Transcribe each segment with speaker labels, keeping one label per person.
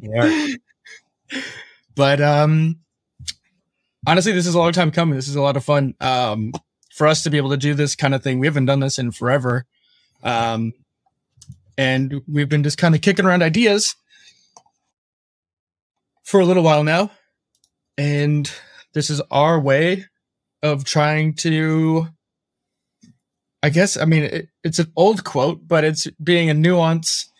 Speaker 1: Yeah.
Speaker 2: but um honestly this is a long time coming. This is a lot of fun. Um for us to be able to do this kind of thing we haven't done this in forever. Um and we've been just kind of kicking around ideas for a little while now. And this is our way of trying to i guess i mean it, it's an old quote but it's being a nuance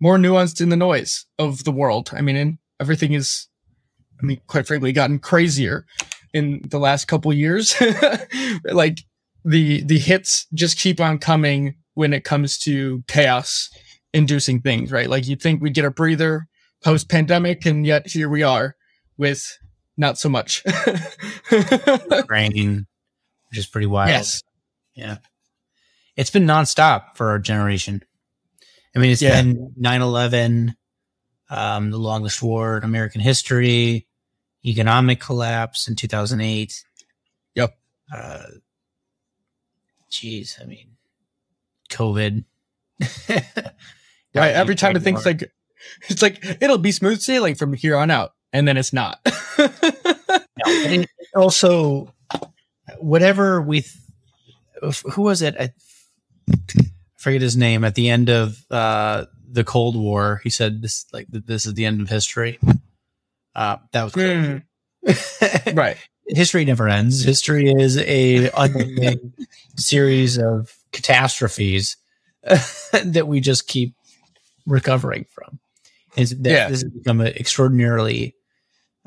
Speaker 2: more nuanced in the noise of the world i mean and everything is I mean, quite frankly, gotten crazier in the last couple years. like the the hits just keep on coming when it comes to chaos inducing things, right? Like you'd think we'd get a breather post pandemic, and yet here we are with not so much.
Speaker 1: Raining, which is pretty wild.
Speaker 2: Yes.
Speaker 1: Yeah. It's been nonstop for our generation. I mean, it's
Speaker 2: Yeah.
Speaker 1: been 9 11, um, the longest war in American history, economic collapse in 2008.
Speaker 2: Yep.
Speaker 1: Uh, geez, I mean, COVID.
Speaker 2: Right. Every time it thinks like it's like it'll be smooth sailing from here on out, and then it's not.
Speaker 1: And also, whatever we, th- who was it? I forget his name. At the end of uh, the Cold War, he said this like this is the end of history. Uh, that was
Speaker 2: Mm, right.
Speaker 1: history never ends. History is a unending series of catastrophes that we just keep recovering from. Is that
Speaker 2: Yeah.
Speaker 1: this has become extraordinarily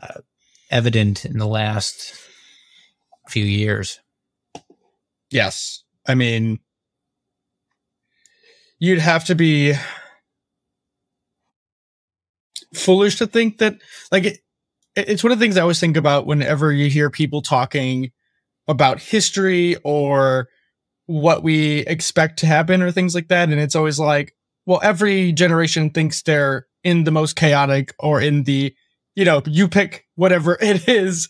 Speaker 1: uh, evident in the last few years.
Speaker 2: Yes. I mean, you'd have to be foolish to think that, like, it, it's one of the things I always think about whenever you hear people talking about history or what we expect to happen or things like that. And it's always like, well, every generation thinks they're in the most chaotic or in the, you know, you pick whatever it is.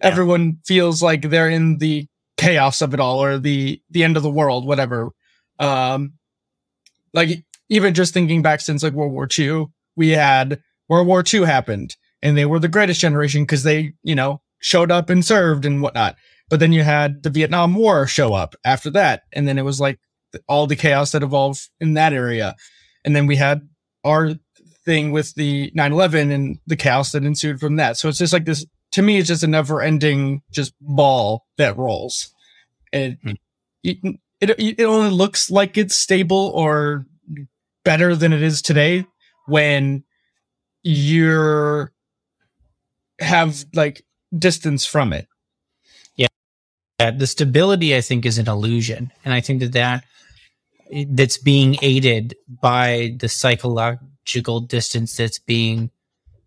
Speaker 2: Everyone feels like they're in the chaos of it all or the the end of the world whatever um like even just thinking back since like world war ii we had world war ii happened and they were the greatest generation because they you know showed up and served and whatnot. But then you had the vietnam war show up after that and then it was like all the chaos that evolved in that area. And then we had our thing with the 9-11 and the chaos that ensued from that. So it's just like this to me it's just a never ending just ball that rolls. And
Speaker 1: hmm.
Speaker 2: it, it it only looks like it's stable or better than it is today when you're have like distance from it.
Speaker 1: Yeah the stability, I think, is an illusion, and I think that that that's being aided by the psychological distance that's being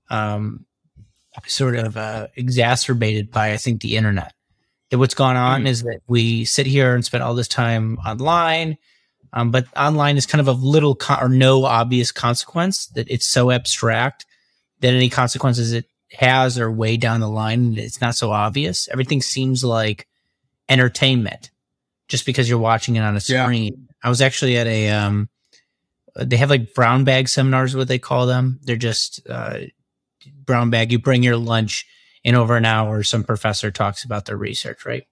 Speaker 1: um, sort of uh, exacerbated by, I think, the internet. That what's gone on
Speaker 2: Mhm.
Speaker 1: is that we sit here and spend all this time online, um, but online is kind of of little co- or no obvious consequence. That it's so abstract that any consequences it has are way down the line. It's not so obvious. Everything seems like entertainment just because you're watching it on a
Speaker 2: Yeah.
Speaker 1: screen. I was actually at a um they have like brown bag seminars what they call them. They're just uh brown bag you bring your lunch in over an hour some professor talks about their research, right?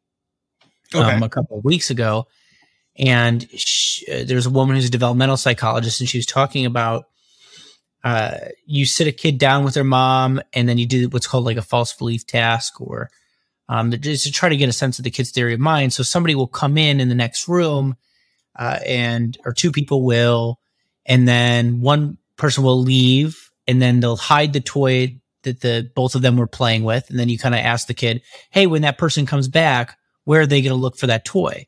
Speaker 1: um, a couple of weeks ago, and sh uh, there's a woman who's a developmental psychologist, and she was talking about uh, you sit a kid down with their mom, and then you do what's called like a false belief task, or um, just to try to get a sense of the kid's theory of mind. So somebody will come in in the next room, uh, and or two people will, and then one person will leave, and then they'll hide the toy that the both of them were playing with, and then you kind of ask the kid, "Hey, when that person comes back." where are they going to look for that toy?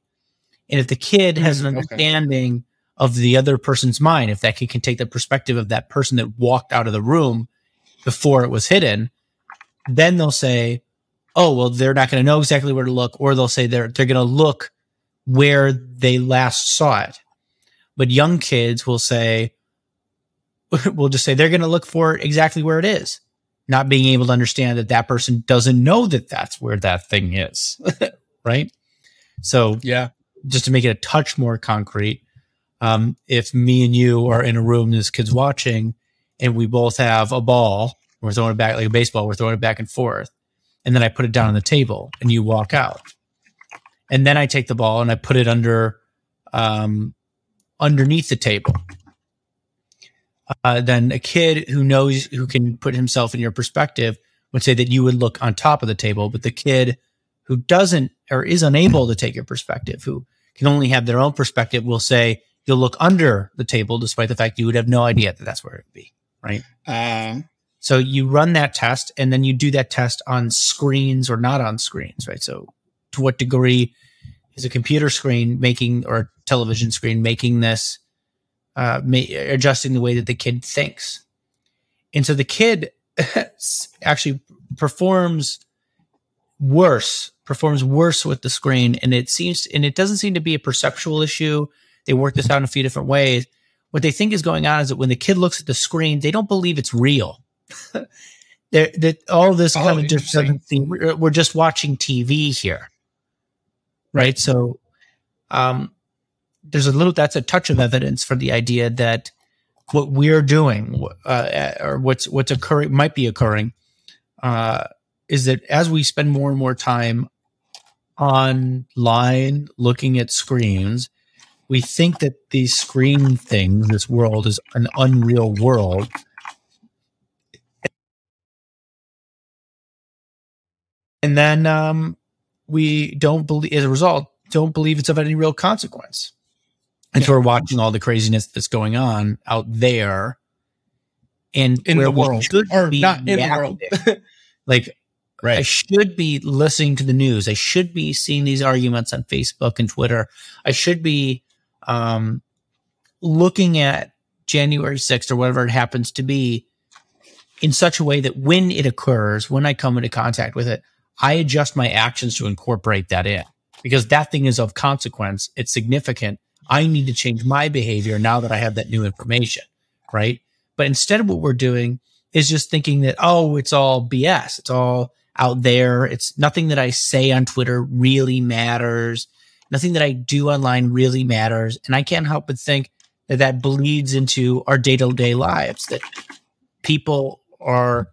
Speaker 1: And if the kid has an
Speaker 2: Mm, okay.
Speaker 1: understanding of the other person's mind, if that kid can take the perspective of that person that walked out of the room before it was hidden, then they'll say, "Oh, well, they're not going to know exactly where to look," or they'll say they're they're going to look where they last saw it. But young kids will say, "We'll just say they're going to look for it exactly where it is." Not being able to understand that that person doesn't know that that's where that thing is, right? So
Speaker 2: yeah
Speaker 1: just to make it a touch more concrete, um, if me and you are in a room, this kid's watching, and we both have a ball. We're throwing it back like a baseball. We're throwing it back and forth, and then I put it down on the table, and you walk out, and then I take the ball and I put it under, um, underneath the table. Uh, then a kid who knows who can put himself in your perspective would say that you would look on top of the table, but the kid who doesn't or is unable to take your perspective, who can only have their own perspective, will say you'll look under the table, despite the fact you would have no idea that that's where it would be, right?
Speaker 2: Um,
Speaker 1: So you run that test, and then you do that test on screens or not on screens, right? So to what degree is a computer screen making or a television screen making this uh, adjusting the way that the kid thinks? And so the kid actually performs worse performs worse with the screen. And it seems and it doesn't seem to be a perceptual issue. They work this out in a few different ways. What they think is going on is that when the kid looks at the screen they don't believe it's real. They're- that all this
Speaker 2: Oh,
Speaker 1: kind of just doesn't seem we're just watching tv here. Right? So um there's a little that's a touch of evidence for the idea that what we're doing uh, or what's what's occurring might be occurring uh, is that as we spend more and more time online looking at screens we think that these screen things this world is an unreal world. And then um, we don't believe as a result don't believe it's of any real consequence and so we're watching all the craziness that's going on out there and
Speaker 2: In
Speaker 1: where
Speaker 2: the world.
Speaker 1: should
Speaker 2: Or
Speaker 1: be
Speaker 2: not in the world.
Speaker 1: reactive. like I should be listening to the news. I should be seeing these arguments on Facebook and Twitter. I should be um, looking at January 6th or whatever it happens to be in such a way that when it occurs, when I come into contact with it, I adjust my actions to incorporate that in because that thing is of consequence. It's significant. I need to change my behavior now that I have that new information. Right. But instead what we're doing is just thinking that, oh, it's all BS. It's all out there. It's nothing that I say on Twitter really matters. Nothing that I do online really matters. And I can't help but think that that bleeds into our day to day lives, that people are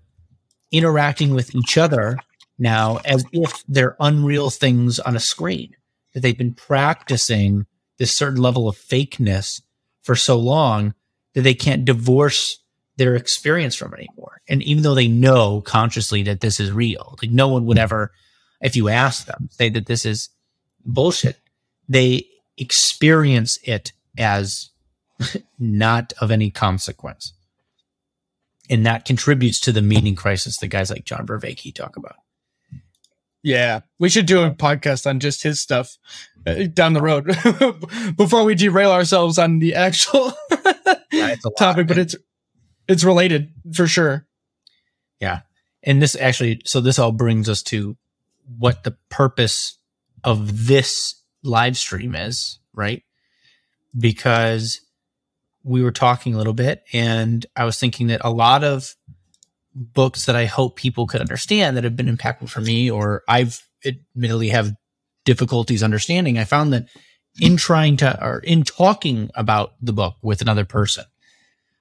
Speaker 1: interacting with each other now as if they're unreal things on a screen, that they've been practicing this certain level of fakeness for so long that they can't divorce their experience from it anymore. And even though they know consciously that this is real, like no one would ever, if you ask them, say that this is bullshit, they experience it as not of any consequence. And that contributes to the meaning crisis that guys like John Vervaeke talk about.
Speaker 2: Yeah, we should do a podcast on just his stuff uh, down the road before we derail ourselves on the actual
Speaker 1: Yeah,
Speaker 2: topic. But it's it's related for sure. Yeah.
Speaker 1: And this actually so this all brings us to what the purpose of this live stream is right because we were talking a little bit and i was thinking that a lot of books that i hope people could understand that have been impactful for me or i've admittedly have difficulties understanding i found that in trying to or in talking about the book with another person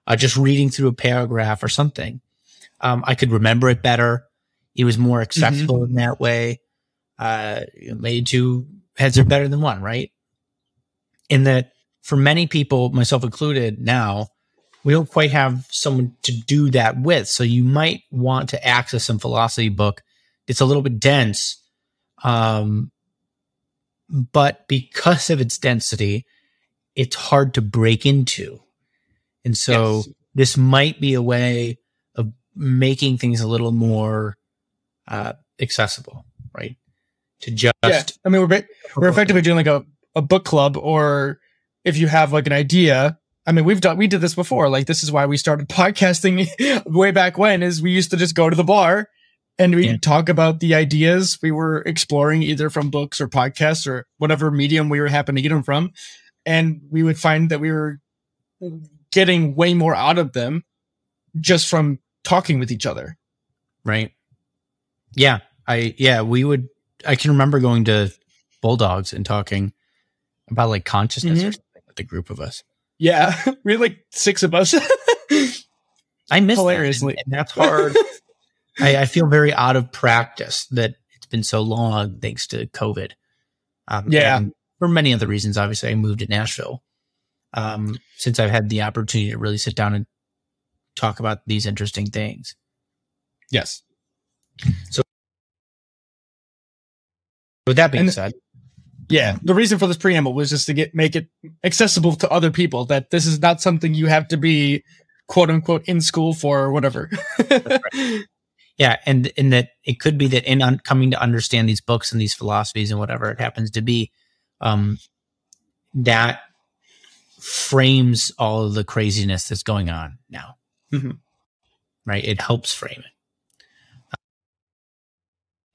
Speaker 1: uh, just reading through a paragraph or something um, I could remember it better. It was more accessible in that way. Uh, made two heads are better than one, right? In that, for many people, myself included, now we don't quite have someone to do that with. So you might want to access some philosophy book. It's a little bit dense, um, but because of its density, it's hard to break into. And so
Speaker 2: Yes.
Speaker 1: this might be a way of making things a little more uh, accessible, right? To just
Speaker 2: yeah, I mean we're we're effectively doing like a, a book club, or if you have like an idea. I mean, we've done we did this before. Like this is why we started podcasting way back when. Is we used to just go to the bar and we
Speaker 1: Yeah.
Speaker 2: talk about the ideas we were exploring, either from books or podcasts or whatever medium we were happening to get them from, and we would find that we were getting way more out of them just from talking with each other.
Speaker 1: right? Yeah, I yeah we would. I can remember going to Bulldogs and talking about like consciousness mm-hmm. or something with the group of us.
Speaker 2: Yeah, we had like six of us.
Speaker 1: I miss
Speaker 2: Hilariously.
Speaker 1: that, and, and that's hard. I, I feel very out of practice that it's been so long thanks to COVID. Um,
Speaker 2: Yeah.
Speaker 1: for many other reasons, obviously, I moved to Nashville. Um, since I've had the opportunity to really sit down and talk about these interesting things.
Speaker 2: Yes.
Speaker 1: So, with that being
Speaker 2: And-
Speaker 1: said,
Speaker 2: Yeah. The reason for this preamble was just to get make it accessible to other people that this is not something you have to be quote unquote in school for or whatever.
Speaker 1: yeah, and and that it could be that in un- coming to understand these books and these philosophies and whatever it happens to be, um, that frames all of the craziness that's going on now.
Speaker 2: Mhm.
Speaker 1: Right, it helps frame it.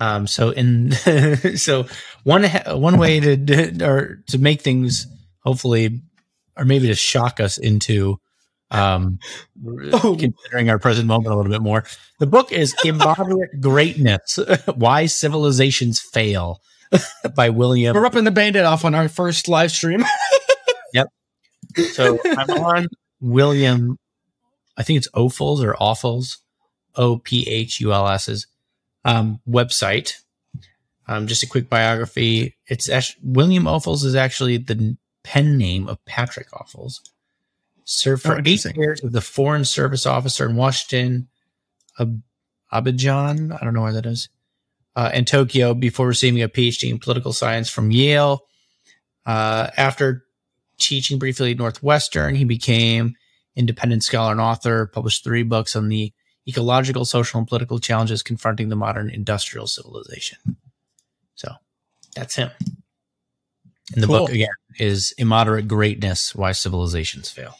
Speaker 1: Um, so in so one one way to or to make things hopefully or maybe to shock us into um
Speaker 2: Oh.
Speaker 1: considering our present moment a little bit more. The book is Immoderate Greatness: Why Civilizations Fail by William.
Speaker 2: We're ripping the band-aid off on our first live stream. Yep.
Speaker 1: So I'm on William. I think it's Ophuls or Awfuls, O P H U L S's um, website. Um, just a quick biography. It's actually, William Ophuls is actually the pen name of Patrick Ophuls. Served
Speaker 2: Oh,
Speaker 1: for eight years as the Foreign Service Officer in Washington, Ab- Abidjan. I don't know where that is. Uh, in Tokyo before receiving a PhD in political science from Yale. Uh, after teaching briefly at Northwestern, he became independent scholar and author, published three books on the ecological, social, and political challenges confronting the modern industrial civilization. So that's him. And the
Speaker 2: Cool.
Speaker 1: book again is Immoderate Greatness Why Civilizations Fail.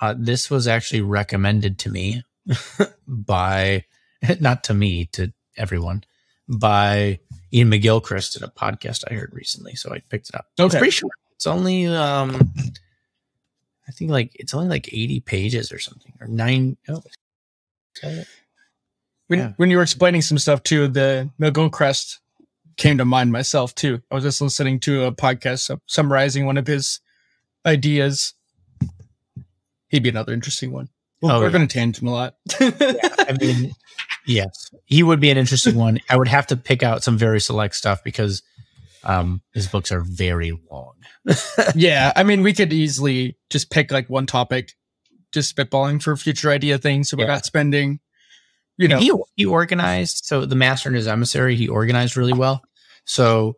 Speaker 1: Uh, this was actually recommended to me by, not to me, to everyone, by Iain McGilchrist in a podcast I heard recently. So I picked it up. It's
Speaker 2: Okay.
Speaker 1: pretty short. It's only, um, I think like, it's only like 80 pages or something, or nine. Oh, is
Speaker 2: when,
Speaker 1: Yeah.
Speaker 2: when you were explaining some stuff too, the McGilchrist came to mind myself too. I was just listening to a podcast summarizing one of his ideas. He'd be another interesting one. Well,
Speaker 1: Oh,
Speaker 2: we're
Speaker 1: yeah.
Speaker 2: going to tangent a lot.
Speaker 1: I mean, yes, he would be an interesting one. I would have to pick out some very select stuff because um, his books are very long.
Speaker 2: yeah, I mean, we could easily just pick like one topic, just spitballing for future idea things. So we're
Speaker 1: Yeah.
Speaker 2: not spending, you know,
Speaker 1: And he he organized so the master and his emissary he organized really well. So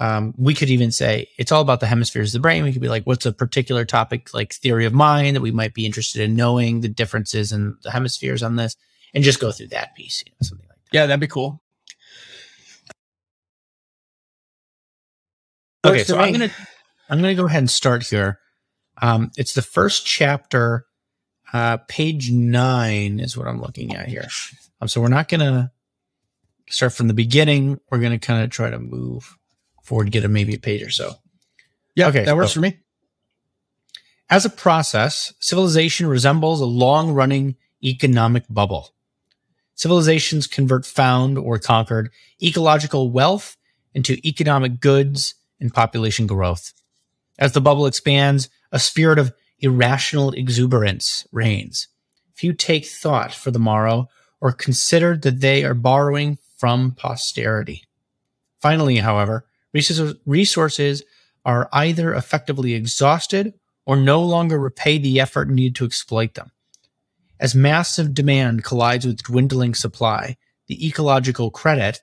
Speaker 1: um, we could even say it's all about the hemispheres of the brain. We could be like, what's a particular topic like theory of mind that we might be interested in knowing the differences in the hemispheres on this, and just go through that piece, you know, something like that.
Speaker 2: yeah, that'd be cool.
Speaker 1: Okay, so I'm gonna I'm gonna go ahead and start here. Um, it's the first chapter, uh, page nine is what I'm looking at here. Um, so we're not gonna start from the beginning. We're gonna kind of try to move forward, get a maybe a page or so.
Speaker 2: Yeah,
Speaker 1: Okay,
Speaker 2: that works
Speaker 1: so-
Speaker 2: for me.
Speaker 1: As a process, civilization resembles a long running economic bubble. Civilizations convert found or conquered ecological wealth into economic goods and population growth. As the bubble expands, a spirit of irrational exuberance reigns. Few take thought for the morrow or consider that they are borrowing from posterity. Finally, however, resources- are either effectively exhausted or no longer repay the effort needed to exploit them. As massive demand collides with dwindling supply, the ecological credit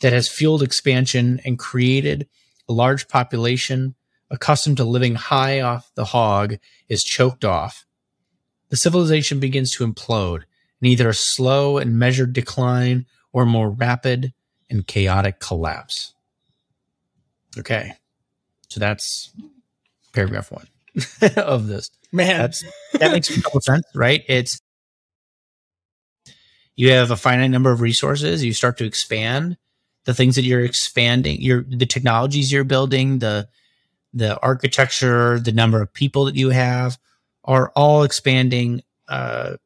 Speaker 1: that has fueled expansion and created a large population accustomed to living high off the hog is choked off. The civilization begins to implode in either a slow and measured decline or more rapid and chaotic collapse. Okay. So that's paragraph one of this.
Speaker 2: Man,
Speaker 1: That's that makes a couple sense, right? It's you have a finite number of resources, you start to expand the things that you're expanding, your the technologies you're building, the the architecture, the number of people that you have are all expanding uh,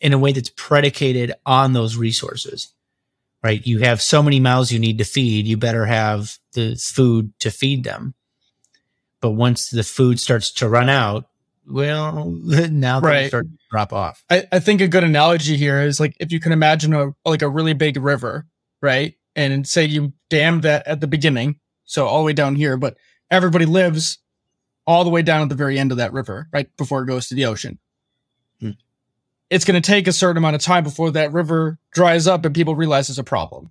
Speaker 1: in a way that's predicated on those resources. Right? You have so many mouths you need to feed, you better have the food to feed them. But once the food starts to run out, well, now
Speaker 2: Right.
Speaker 1: start to drop off.
Speaker 2: I, I think a good analogy here is like if you can imagine a like a really big river, right? And say you dam that at the beginning, so all the way down here, but everybody lives all the way down at the very end of that river, right before it goes to the ocean.
Speaker 1: Hmm.
Speaker 2: It's going to take a certain amount of time before that river dries up and people realize it's a problem.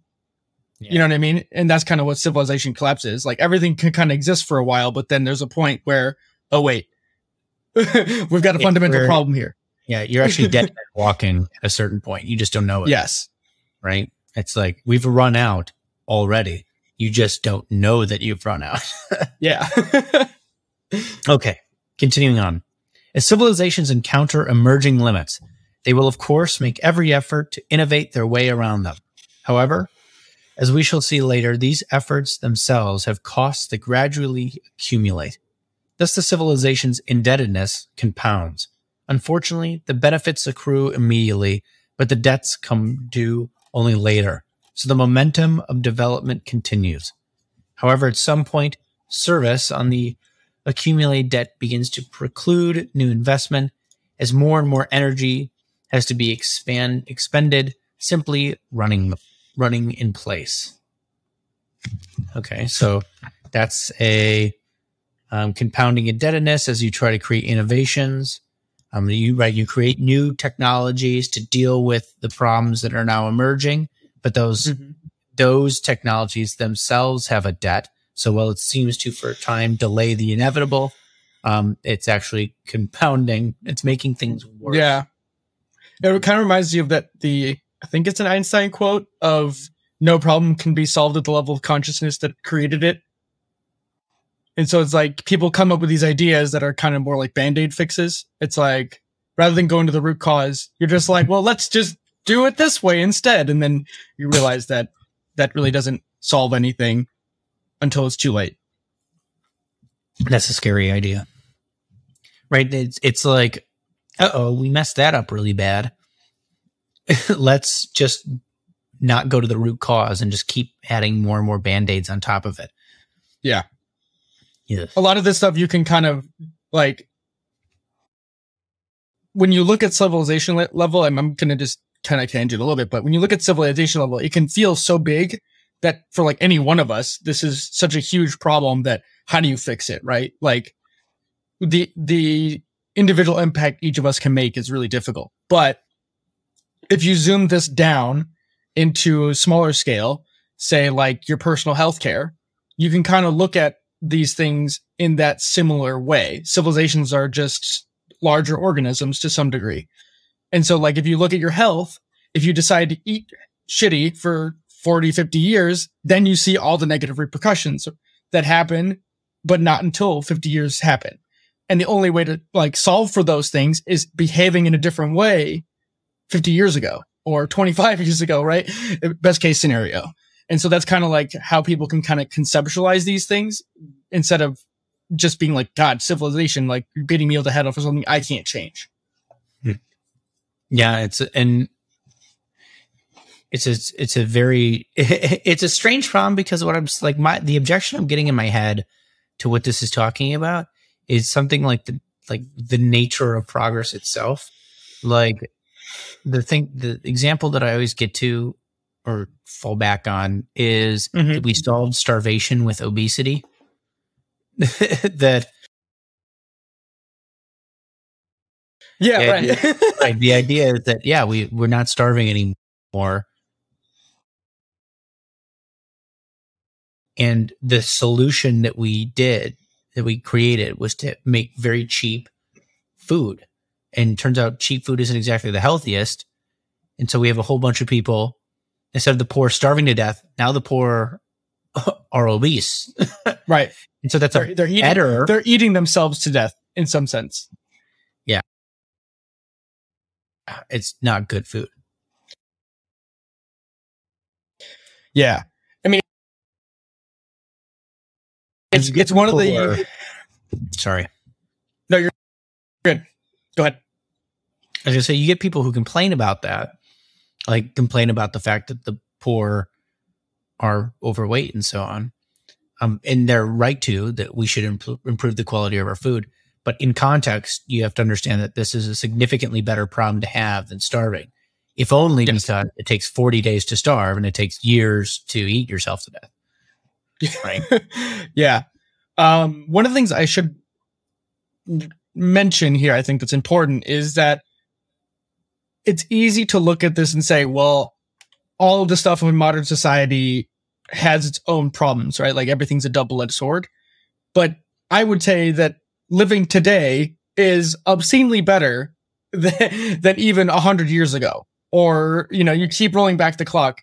Speaker 1: Yeah.
Speaker 2: You know what I mean? And that's kind of what civilization collapses. Like everything can kind of exist for a while, but then there's a point where, oh wait, we've got a fundamental problem here.
Speaker 1: Yeah, you're actually dead walking at a certain point. You just don't know it.
Speaker 2: Yes.
Speaker 1: Right? It's like we've run out already. You just don't know that you've run out.
Speaker 2: Yeah.
Speaker 1: Okay, continuing on. As civilizations encounter emerging limits, they will, of course, make every effort to innovate their way around them. However, as we shall see later, these efforts themselves have costs that gradually accumulate. Thus, the civilization's indebtedness compounds. Unfortunately, the benefits accrue immediately, but the debts come due only later. So the momentum of development continues. However, at some point, service on the accumulated debt begins to preclude new investment as more and more energy has to be expand expended simply running running in place. Okay, so that's a um, compounding indebtedness as you try to create innovations. Um, you right, you create new technologies to deal with the problems that are now emerging, but those
Speaker 2: Mhm.
Speaker 1: those technologies themselves have a debt. So while it seems to for a time delay the inevitable, um, it's actually compounding. It's making things worse.
Speaker 2: Yeah. It kind of reminds you of that the I think it's an Einstein quote of no problem can be solved at the level of consciousness that created it. And so it's like people come up with these ideas that are kind of more like band-aid fixes. It's like rather than going to the root cause, you're just like, well, let's just do it this way instead. And then you realize that that really doesn't solve anything until it's too late.
Speaker 1: That's a scary idea. Right? It's it's like, uh oh, we messed that up really bad. Let's just not go to the root cause and just keep adding more and more band-aids on top of it.
Speaker 2: Yeah.
Speaker 1: Yeah.
Speaker 2: a lot of this stuff you can kind of like when you look at civilization level I'm, I'm gonna just kind of tangent a little bit but when you look at civilization level it can feel so big that for like any one of us this is such a huge problem that how do you fix it right like the the individual impact each of us can make is really difficult but if you zoom this down into a smaller scale say like your personal health care you can kind of look at these things in that similar way. Civilizations are just larger organisms to some degree. And so, like, if you look at your health, if you decide to eat shitty for 40, 50 years, then you see all the negative repercussions that happen, but not until 50 years happen. And the only way to like solve for those things is behaving in a different way 50 years ago or 25 years ago, right? Best case scenario. And so that's kind of like how people can kind of conceptualize these things instead of just being like, God, civilization, like beating me over the head off for something I can't change. Hmm.
Speaker 1: Yeah, it's and it's a it's a very it's a strange problem because what I'm like my the objection I'm getting in my head to what this is talking about is something like the like the nature of progress itself. Like the thing the example that I always get to or fall back on is
Speaker 2: Mhm.
Speaker 1: that we solved starvation with obesity. that
Speaker 2: Yeah,
Speaker 1: Yeah,
Speaker 2: right.
Speaker 1: like the idea is that yeah we we're not starving anymore and the solution that we did that we created was to make very cheap food and turns out cheap food isn't exactly the healthiest and so we have a whole bunch of people instead of the poor starving to death now the poor are obese
Speaker 2: right.
Speaker 1: and so that's
Speaker 2: They're, they're eating,
Speaker 1: better
Speaker 2: they're eating themselves to death in some sense.
Speaker 1: It's not good food
Speaker 2: Yeah. I mean, it's, it's one of the,
Speaker 1: sorry
Speaker 2: no, you're good. Go ahead.
Speaker 1: I was gonna say you get people who complain about that, like complain about the fact that the poor are overweight and so on. Um, and they're right to that we should impl- improve the quality of our food. But in context, you have to understand that this is a significantly better problem to have than starving. If only
Speaker 2: Yes.
Speaker 1: because it takes 40 days to starve and it takes years to eat yourself to death. Right.
Speaker 2: yeah. Um, one of the things I should mention here, I think that's important, is that it's easy to look at this and say, well, all of the stuff in modern society has its own problems, right? Like everything's a double edged sword. But I would say that living today is obscenely better than, than even a hundred years ago. Or, you know, you keep rolling back the clock.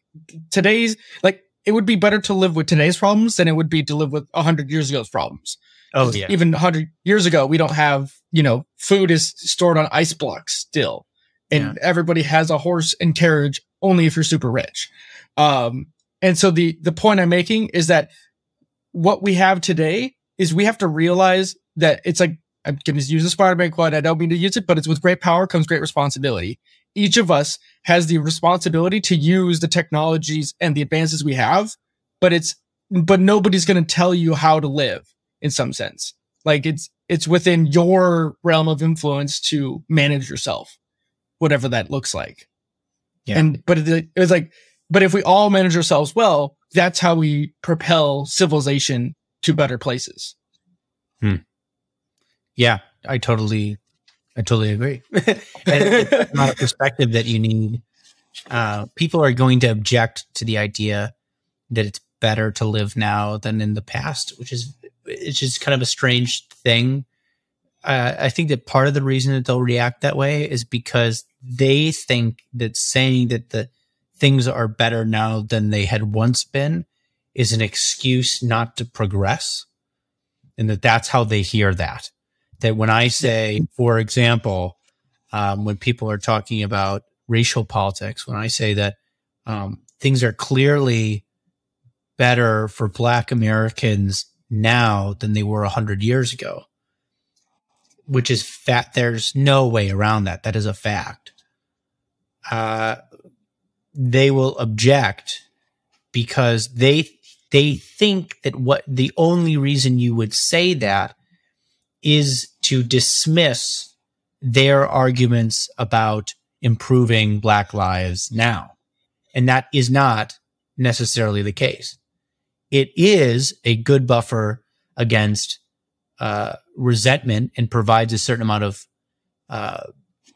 Speaker 2: Today's like it would be better to live with today's problems than it would be to live with a 100 years ago's problems.
Speaker 1: Oh, yeah.
Speaker 2: Even 100 years ago, we don't have, you know, food is stored on ice blocks still. And everybody has a horse and carriage only if you're super rich. Um, and so the, the point I'm making is that what we have today is we have to realize that it's like, I'm going to use the Spider-Man quote. I don't mean to use it, but it's with great power comes great responsibility. Each of us has the responsibility to use the technologies and the advances we have, but it's, but nobody's going to tell you how to live in some sense. Like it's, it's within your realm of influence to manage yourself, whatever that looks like.
Speaker 1: Yeah.
Speaker 2: And, but it, it was like, but if we all manage ourselves well, that's how we propel civilization to better places.
Speaker 1: Yeah, I totally, I totally agree. it's not a perspective that you need. Uh, people are going to object to the idea that it's better to live now than in the past, which is it's just kind of a strange thing. Uh, I think that part of the reason that they'll react that way is because they think that saying that the things are better now than they had once been is an excuse not to progress, and that that's how they hear that that when I say, for example, um, when people are talking about racial politics, when I say that um, things are clearly better for Black Americans now than they were 100 years ago, which is fat. There's no way around that. That is a fact. Uh, they will object because they they think that what the only reason you would say that is to dismiss their arguments about improving black lives now. And that is not necessarily the case. It is a good buffer against uh, resentment and provides a certain amount of uh,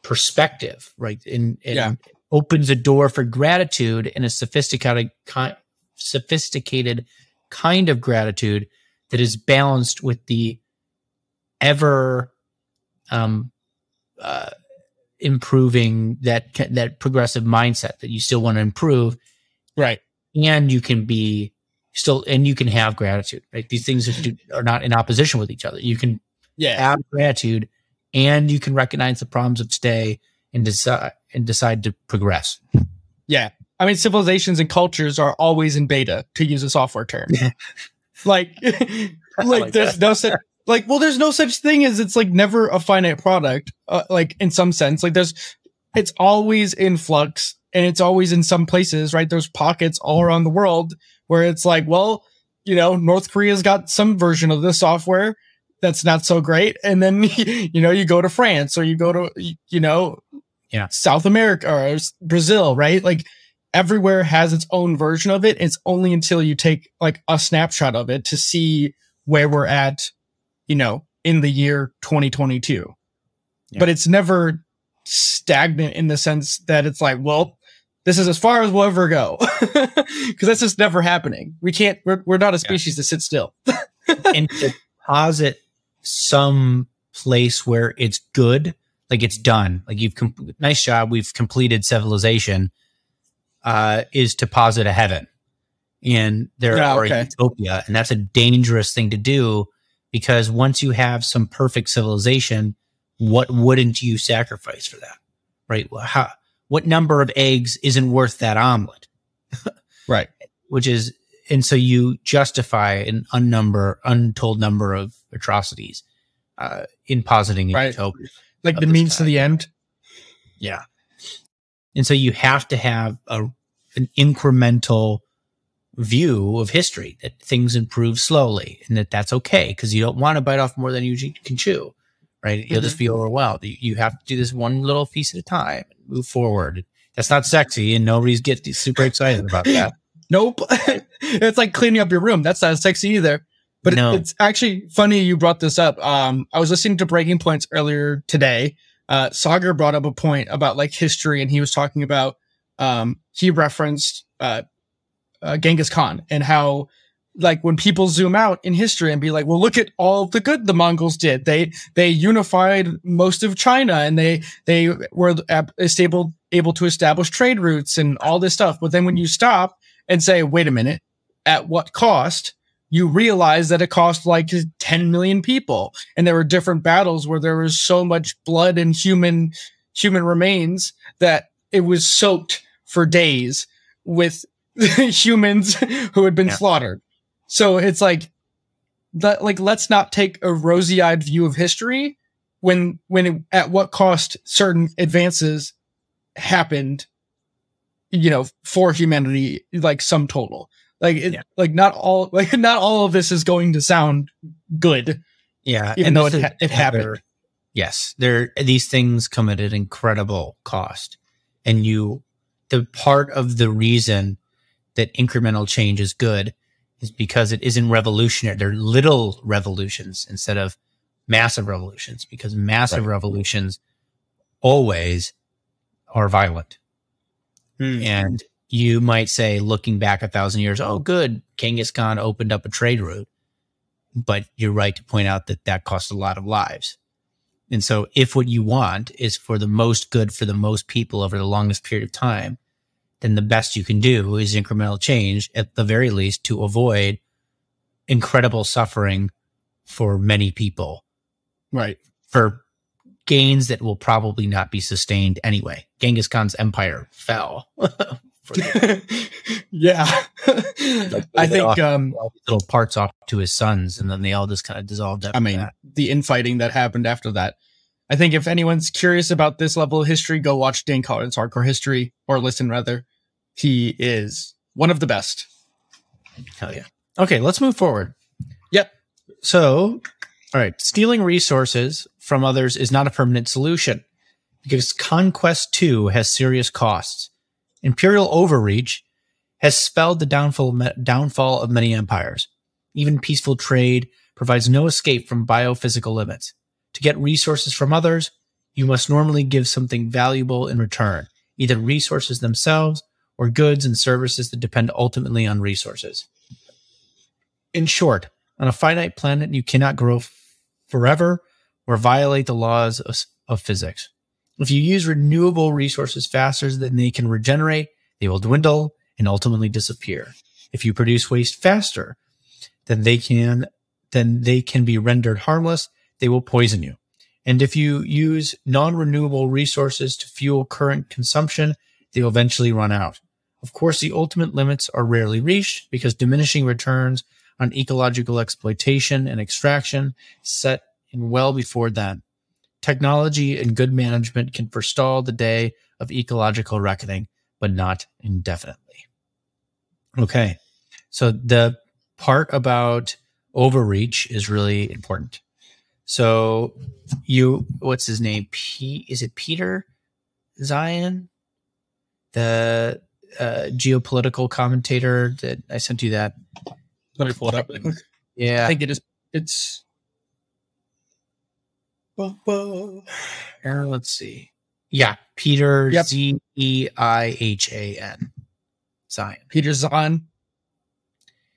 Speaker 1: perspective, right? And, and
Speaker 2: Yeah.
Speaker 1: opens a door for gratitude and a sophisticated, ki- sophisticated kind of gratitude that is balanced with the ever um, uh, improving that that progressive mindset that you still want to improve
Speaker 2: Right.
Speaker 1: and you can be still and you can have gratitude right these things are, are not in opposition with each other you can
Speaker 2: Yeah.
Speaker 1: have gratitude and you can recognize the problems of today and decide and decide to progress
Speaker 2: Yeah. I mean, civilizations and cultures are always in beta, to use a software term. like, like,
Speaker 1: like
Speaker 2: there's no such, like, well, there's no such thing as it's like never a finite product. Uh, like, in some sense, like, there's, it's always in flux and it's always in some places, right? There's pockets all around the world where it's like, well, you know, North Korea's got some version of this software that's not so great. And then, you know, you go to France or you go to, you know,
Speaker 1: Yeah.
Speaker 2: South America or Brazil, right? Like everywhere has its own version of it. It's only until you take like a snapshot of it to see where we're at, you know, in the year 2022.
Speaker 1: Yeah.
Speaker 2: But it's never stagnant in the sense that it's like, well, this is as far as we'll ever go. Cause that's just never happening. We can't, we're, we're not a species to sit still.
Speaker 1: and to posit some place where it's good, like it's done, like you've com- nice job, we've completed civilization, uh, is to posit a heaven, and there
Speaker 2: Yeah,
Speaker 1: or
Speaker 2: okay.
Speaker 1: a utopia, and that's a dangerous thing to do because once you have some perfect civilization, what wouldn't you sacrifice for that, right? Well, How what number of eggs isn't worth that omelet?
Speaker 2: Right.
Speaker 1: which is and so you justify an unnumber untold number of atrocities uh, in positing a
Speaker 2: Right.
Speaker 1: utopia.
Speaker 2: Like the means to the end.
Speaker 1: Yeah, and so you have to have a an incremental view of history that things improve slowly and that that's okay because you don't want to bite off more than you can chew, right? You'll just feel overwhelmed. You, you have to do this one little piece at a time, and move forward. That's not sexy, and nobody's get super excited about that.
Speaker 2: Nope. it's like cleaning up your room. That's not sexy either. But
Speaker 1: No.
Speaker 2: it's actually funny you brought this up. Um, I was listening to Breaking Points earlier today. Uh, Saagar brought up a point about like history, and he was talking about um, he referenced uh, uh, Genghis Khan and how like when people zoom out in history and be like, well, look at all the good the Mongols did. They they unified most of China and they they were ab- able able to establish trade routes and all this stuff. But then when you stop and say, wait a minute, at what cost? You realize that it cost like 10 million people. And there were different battles where there was so much blood and human, human remains that it was soaked for days with humans who had been
Speaker 1: Yeah.
Speaker 2: slaughtered. So it's like, that, like, let's not take a rosy eyed view of history when, when, it, at what cost certain advances happened you know, for humanity, like sum total. Like, it,
Speaker 1: Yeah.
Speaker 2: like not all, like not all of this is going to sound good,
Speaker 1: Yeah,
Speaker 2: even though
Speaker 1: this
Speaker 2: it, ha- it happened.
Speaker 1: Yes, there these things come at an incredible cost, and you the part of the reason that incremental change is good is because it isn't revolutionary. They're little revolutions instead of massive revolutions. Because massive
Speaker 2: Right.
Speaker 1: revolutions always are violent,
Speaker 2: Hmm.
Speaker 1: and you might say, looking back a thousand years, oh, good, Genghis Khan opened up a trade route. But you're right to point out that that cost a lot of lives. And so, if what you want is for the most good for the most people over the longest period of time, then the best you can do is incremental change, at the very least, to avoid incredible suffering for many people
Speaker 2: Right.
Speaker 1: for gains that will probably not be sustained anyway. Genghis Khan's empire fell.
Speaker 2: yeah. I think,
Speaker 1: off-
Speaker 2: um,
Speaker 1: little parts off to his sons, and then they all just kind of dissolved.
Speaker 2: I mean,
Speaker 1: that.
Speaker 2: the infighting that happened after that. I think if anyone's curious about this level of history, go watch Dan Carlin's Hardcore History or listen rather. He is one of the best.
Speaker 1: Hell yeah. Okay, let's move forward.
Speaker 2: Yep.
Speaker 1: So, all right, stealing resources from others is not a permanent solution because Conquest too has serious costs. Imperial overreach has spelled the downfall, downfall of many empires. Even peaceful trade provides no escape from biophysical limits. To get resources from others, you must normally give something valuable in return, either resources themselves or goods and services that depend ultimately on resources. In short, on a finite planet, you cannot grow forever or violate the laws of, of physics. If you use renewable resources faster than they can regenerate, they will dwindle and ultimately disappear. If you produce waste faster than they can, then they can be rendered harmless. They will poison you. And if you use non-renewable resources to fuel current consumption, they will eventually run out. Of course, the ultimate limits are rarely reached because diminishing returns on ecological exploitation and extraction set in well before then. Technology and good management can forestall the day of ecological reckoning, but not indefinitely. Okay. So the part about overreach is really important. So you, what's his name? P, is it Peter Zeihan? The uh, geopolitical commentator that I sent you that.
Speaker 2: Let me pull it up. Yeah. I think it is. It's.
Speaker 1: Aaron, let's see. Yeah. Peter
Speaker 2: Yep.
Speaker 1: Z E I H A N. Zeihan.
Speaker 2: Peter Zahn.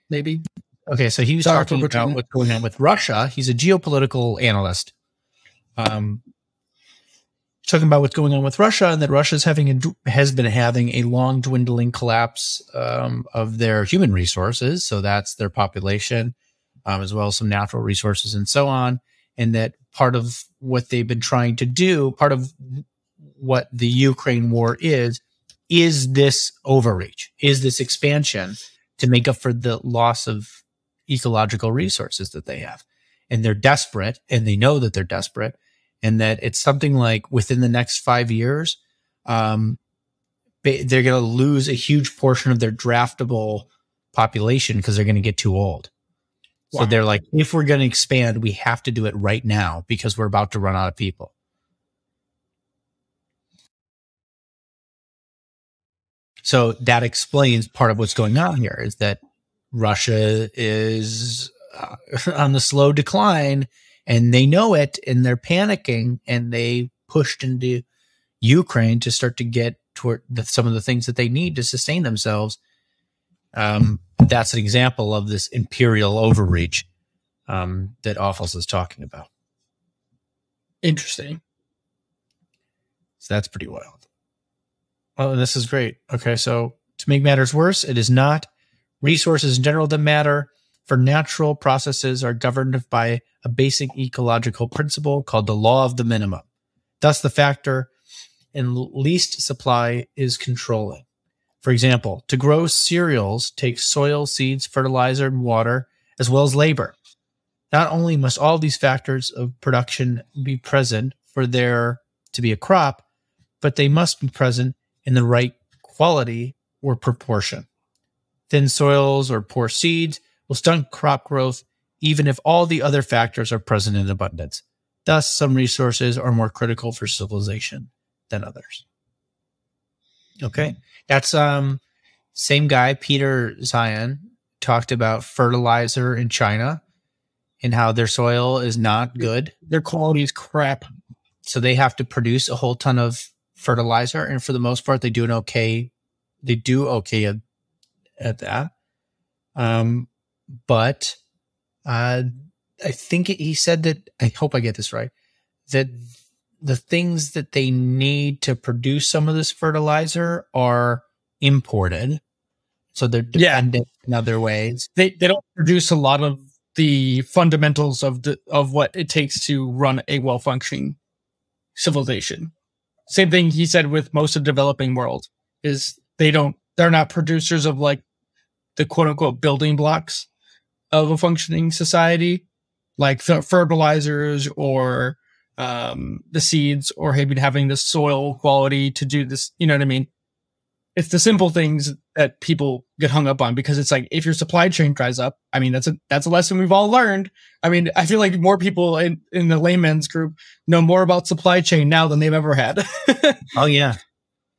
Speaker 2: Maybe.
Speaker 1: Okay, so he was talking about what's going on with Russia. He's a geopolitical analyst. Um, talking about what's going on with Russia and that Russia's having a has been having a long dwindling collapse um, of their human resources. So that's their population, um, as well as some natural resources and so on. And that part of what they've been trying to do, part of what the Ukraine war is, is this overreach, is this expansion to make up for the loss of ecological resources that they have. And they're desperate and they know that they're desperate and that it's something like within the next five years, um, they're going to lose a huge portion of their draftable population because they're going to get too old. So they're like, if we're going to expand, we have to do it right now because we're about to run out of people. So that explains part of what's going on here is that Russia is uh, on the slow decline and they know it and they're panicking and they pushed into Ukraine to start to get toward the, some of the things that they need to sustain themselves. Um, that's an example of this imperial overreach um, that Ophuls is talking about.
Speaker 2: Interesting.
Speaker 1: So that's pretty wild. Well, and this is great. Okay, so to make matters worse, it is not resources in general that matter, for natural processes are governed by a basic ecological principle called the law of the minimum. Thus, the factor in least supply is controlling. For example, to grow cereals takes soil, seeds, fertilizer, and water, as well as labor. Not only must all these factors of production be present for there to be a crop, but they must be present in the right quality or proportion. Thin soils or poor seeds will stunt crop growth even if all the other factors are present in abundance. Thus, some resources are more critical for civilization than others. Okay. That's um same guy, Peter Zeihan, talked about fertilizer in China and how their soil is not good.
Speaker 2: Their quality is crap.
Speaker 1: So they have to produce a whole ton of fertilizer. And for the most part, they do an okay, they do okay at, at that. Um, but uh, I think he said that, I hope I get this right, that the things that they need to produce some of this fertilizer are imported. So they're dependent yeah. in other ways.
Speaker 2: They they don't produce a lot of the fundamentals of the of what it takes to run a well functioning civilization. Same thing he said with most of the developing world is they don't they're not producers of like the quote unquote building blocks of a functioning society, like fertilizers or um, the seeds or even having the soil quality to do this. You know what I mean? It's the simple things that people get hung up on because it's like if your supply chain dries up, I mean that's a that's a lesson we've all learned. I mean, I feel like more people in in the layman's group know more about supply chain now than they've ever had.
Speaker 1: oh yeah,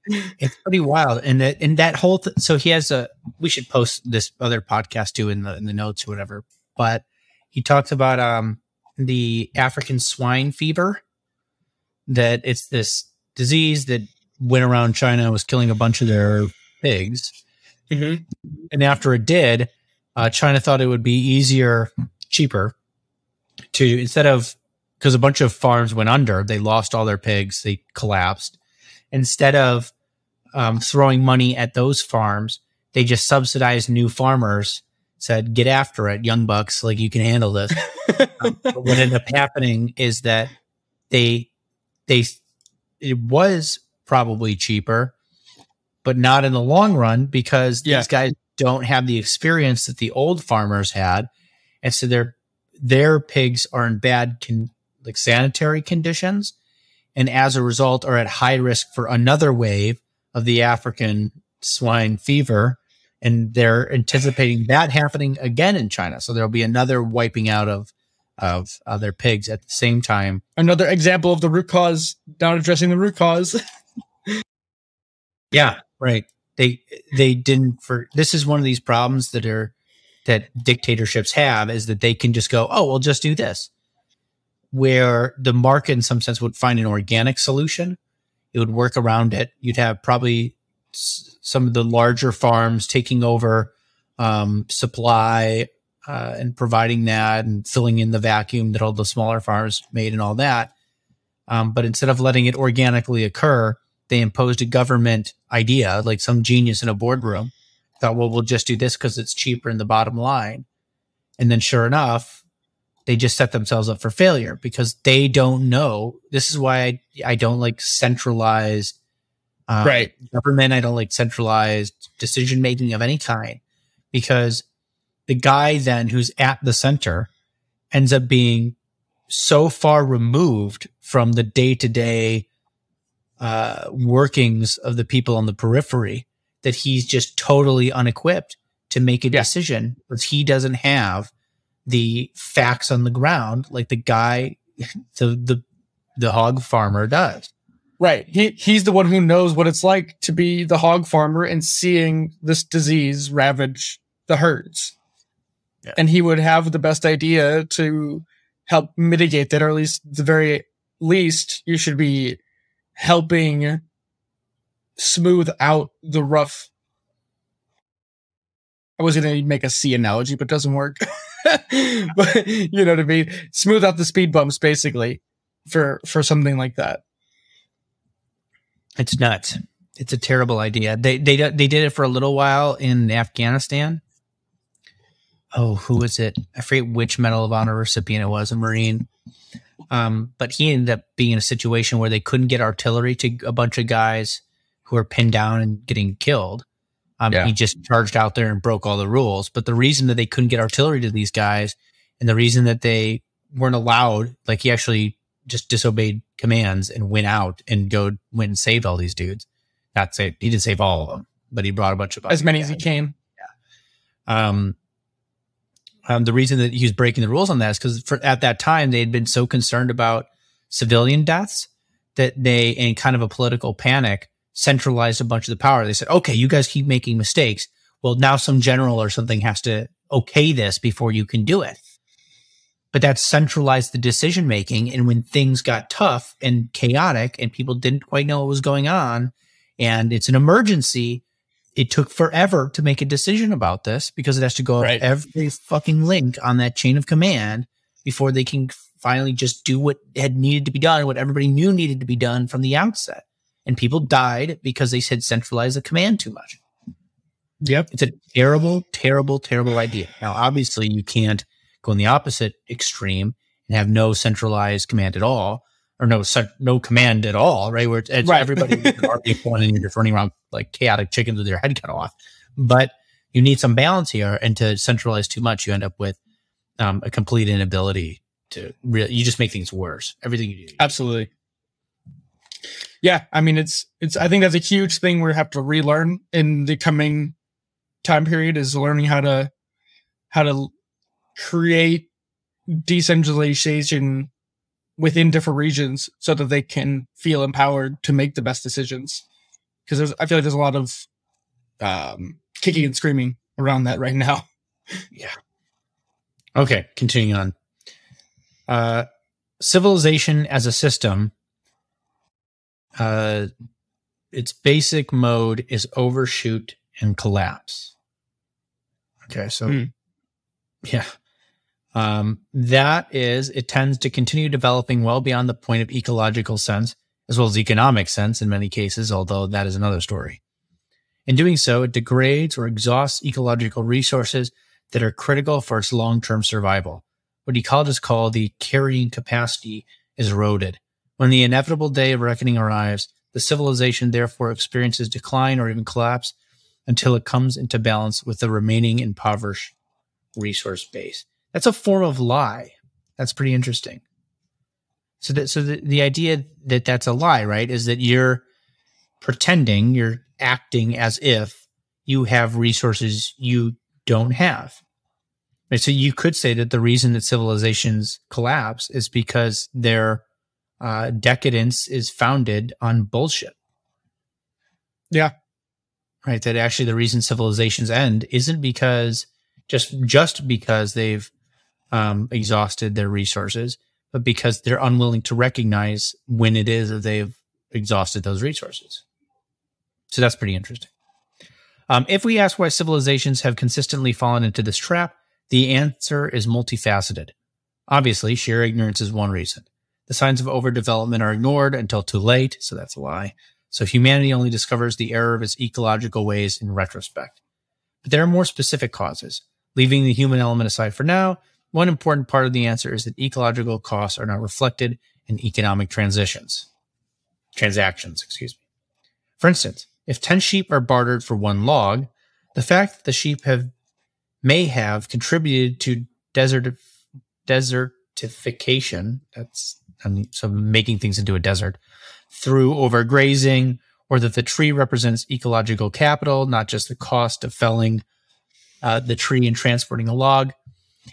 Speaker 1: it's pretty wild, and that and that whole th- so he has a. We should post this other podcast too in the in the notes or whatever. But he talks about um the African swine fever. That it's this disease that went around China was killing a bunch of their pigs. Mm-hmm. And after it did, uh, China thought it would be easier, cheaper to instead of because a bunch of farms went under, they lost all their pigs, they collapsed. Instead of um, throwing money at those farms, they just subsidized new farmers. Said, "Get after it, young bucks! Like you can handle this." um, what ended up happening is that they they it was probably cheaper, but not in the long run because yeah. these guys don't have the experience that the old farmers had, and so their their pigs are in bad con, like sanitary conditions, and as a result are at high risk for another wave of the African swine fever. And they're anticipating that happening again in China. So there'll be another wiping out of of uh, their pigs at the same time.
Speaker 2: Another example of the root cause, not addressing the root cause.
Speaker 1: yeah, right. They they didn't for this is one of these problems that are that dictatorships have is that they can just go, oh, we'll just do this. Where the market in some sense would find an organic solution, it would work around it. You'd have probably some of the larger farms taking over um, supply uh, and providing that and filling in the vacuum that all the smaller farms made and all that. Um, but instead of letting it organically occur, they imposed a government idea, like some genius in a boardroom thought, well, we'll just do this because it's cheaper in the bottom line. And then sure enough, they just set themselves up for failure because they don't know. This is why I, I don't like centralized
Speaker 2: um, right
Speaker 1: government. I don't like centralized decision making of any kind because the guy then who's at the center ends up being so far removed from the day to day workings of the people on the periphery that he's just totally unequipped to make a decision because he doesn't have the facts on the ground like the guy the the the hog farmer does.
Speaker 2: Right. He he's the one who knows what it's like to be the hog farmer and seeing this disease ravage the herds. Yeah. And he would have the best idea to help mitigate that, or at least the very least, you should be helping smooth out the rough. I was going to make a C analogy, but doesn't work. but you know what I mean? Smooth out the speed bumps, basically, for for something like that.
Speaker 1: It's nuts. It's a terrible idea. They they they did it for a little while in Afghanistan. Oh, who was it? I forget which Medal of Honor recipient it was, a Marine. Um, but he ended up being in a situation where they couldn't get artillery to a bunch of guys who were pinned down and getting killed. Um, yeah. He just charged out there and broke all the rules. But the reason that they couldn't get artillery to these guys, and the reason that they weren't allowed, like he actually just disobeyed commands and went out and go went and saved all these dudes. That's it. He didn't save all of them, but he brought a bunch of
Speaker 2: as many as he came.
Speaker 1: Yeah. Um, um, the reason that he was breaking the rules on that is because at that time they had been so concerned about civilian deaths that they, in kind of a political panic, centralized a bunch of the power. They said, "Okay, you guys keep making mistakes. Well, now some general or something has to okay this before you can do it." But that centralized the decision making, and when things got tough and chaotic, and people didn't quite know what was going on, and it's an emergency, it took forever to make a decision about this because it has to go right. every fucking link on that chain of command before they can finally just do what had needed to be done, what everybody knew needed to be done from the outset. And people died because they said centralize the command too much.
Speaker 2: Yep.
Speaker 1: It's a terrible, terrible, terrible idea. Now, obviously, you can't go in the opposite extreme and have no centralized command at all or no no command at all, right? Where it's, it's right. everybody RP1 and you're just running around like chaotic chickens with your head cut off. But you need some balance here, and to centralize too much, you end up with um, a complete inability to really. You just make things worse. Everything you do.
Speaker 2: Absolutely. Yeah, I mean it's it's. I think that's a huge thing we have to relearn in the coming time period is learning how to how to create decentralization within different regions so that they can feel empowered to make the best decisions. Because there's, I feel like there's a lot of um, kicking and screaming around that right now.
Speaker 1: yeah. Okay, continuing on. Uh, civilization as a system, uh, its basic mode is overshoot and collapse. Okay, so mm. yeah, um, that is, it tends to continue developing well beyond the point of ecological sense, as well as economic sense in many cases, although that is another story. In doing so, it degrades or exhausts ecological resources that are critical for its long term survival. What ecologists call the carrying capacity is eroded. When the inevitable day of reckoning arrives, the civilization therefore experiences decline or even collapse until it comes into balance with the remaining impoverished resource base. That's a form of lie. That's pretty interesting. So that so the, the idea that that's a lie, right, is that you're pretending, you're acting as if you have resources you don't have. Right? So you could say that the reason that civilizations collapse is because their uh, decadence is founded on bullshit.
Speaker 2: Yeah.
Speaker 1: Right. That actually the reason civilizations end isn't because just just because they've um, exhausted their resources, but because they're unwilling to recognize when it is that they've exhausted those resources. So that's pretty interesting. Um, if we ask why civilizations have consistently fallen into this trap, the answer is multifaceted. Obviously, sheer ignorance is one reason. The signs of overdevelopment are ignored until too late, so that's a lie. So humanity only discovers the error of its ecological ways in retrospect. But there are more specific causes. Leaving the human element aside for now, one important part of the answer is that ecological costs are not reflected in economic transitions. Transactions, excuse me. For instance, if 10 sheep are bartered for one log, the fact that the sheep have may have contributed to desert desertification, that's so making things into a desert, through overgrazing, or that the tree represents ecological capital, not just the cost of felling uh, the tree and transporting a log,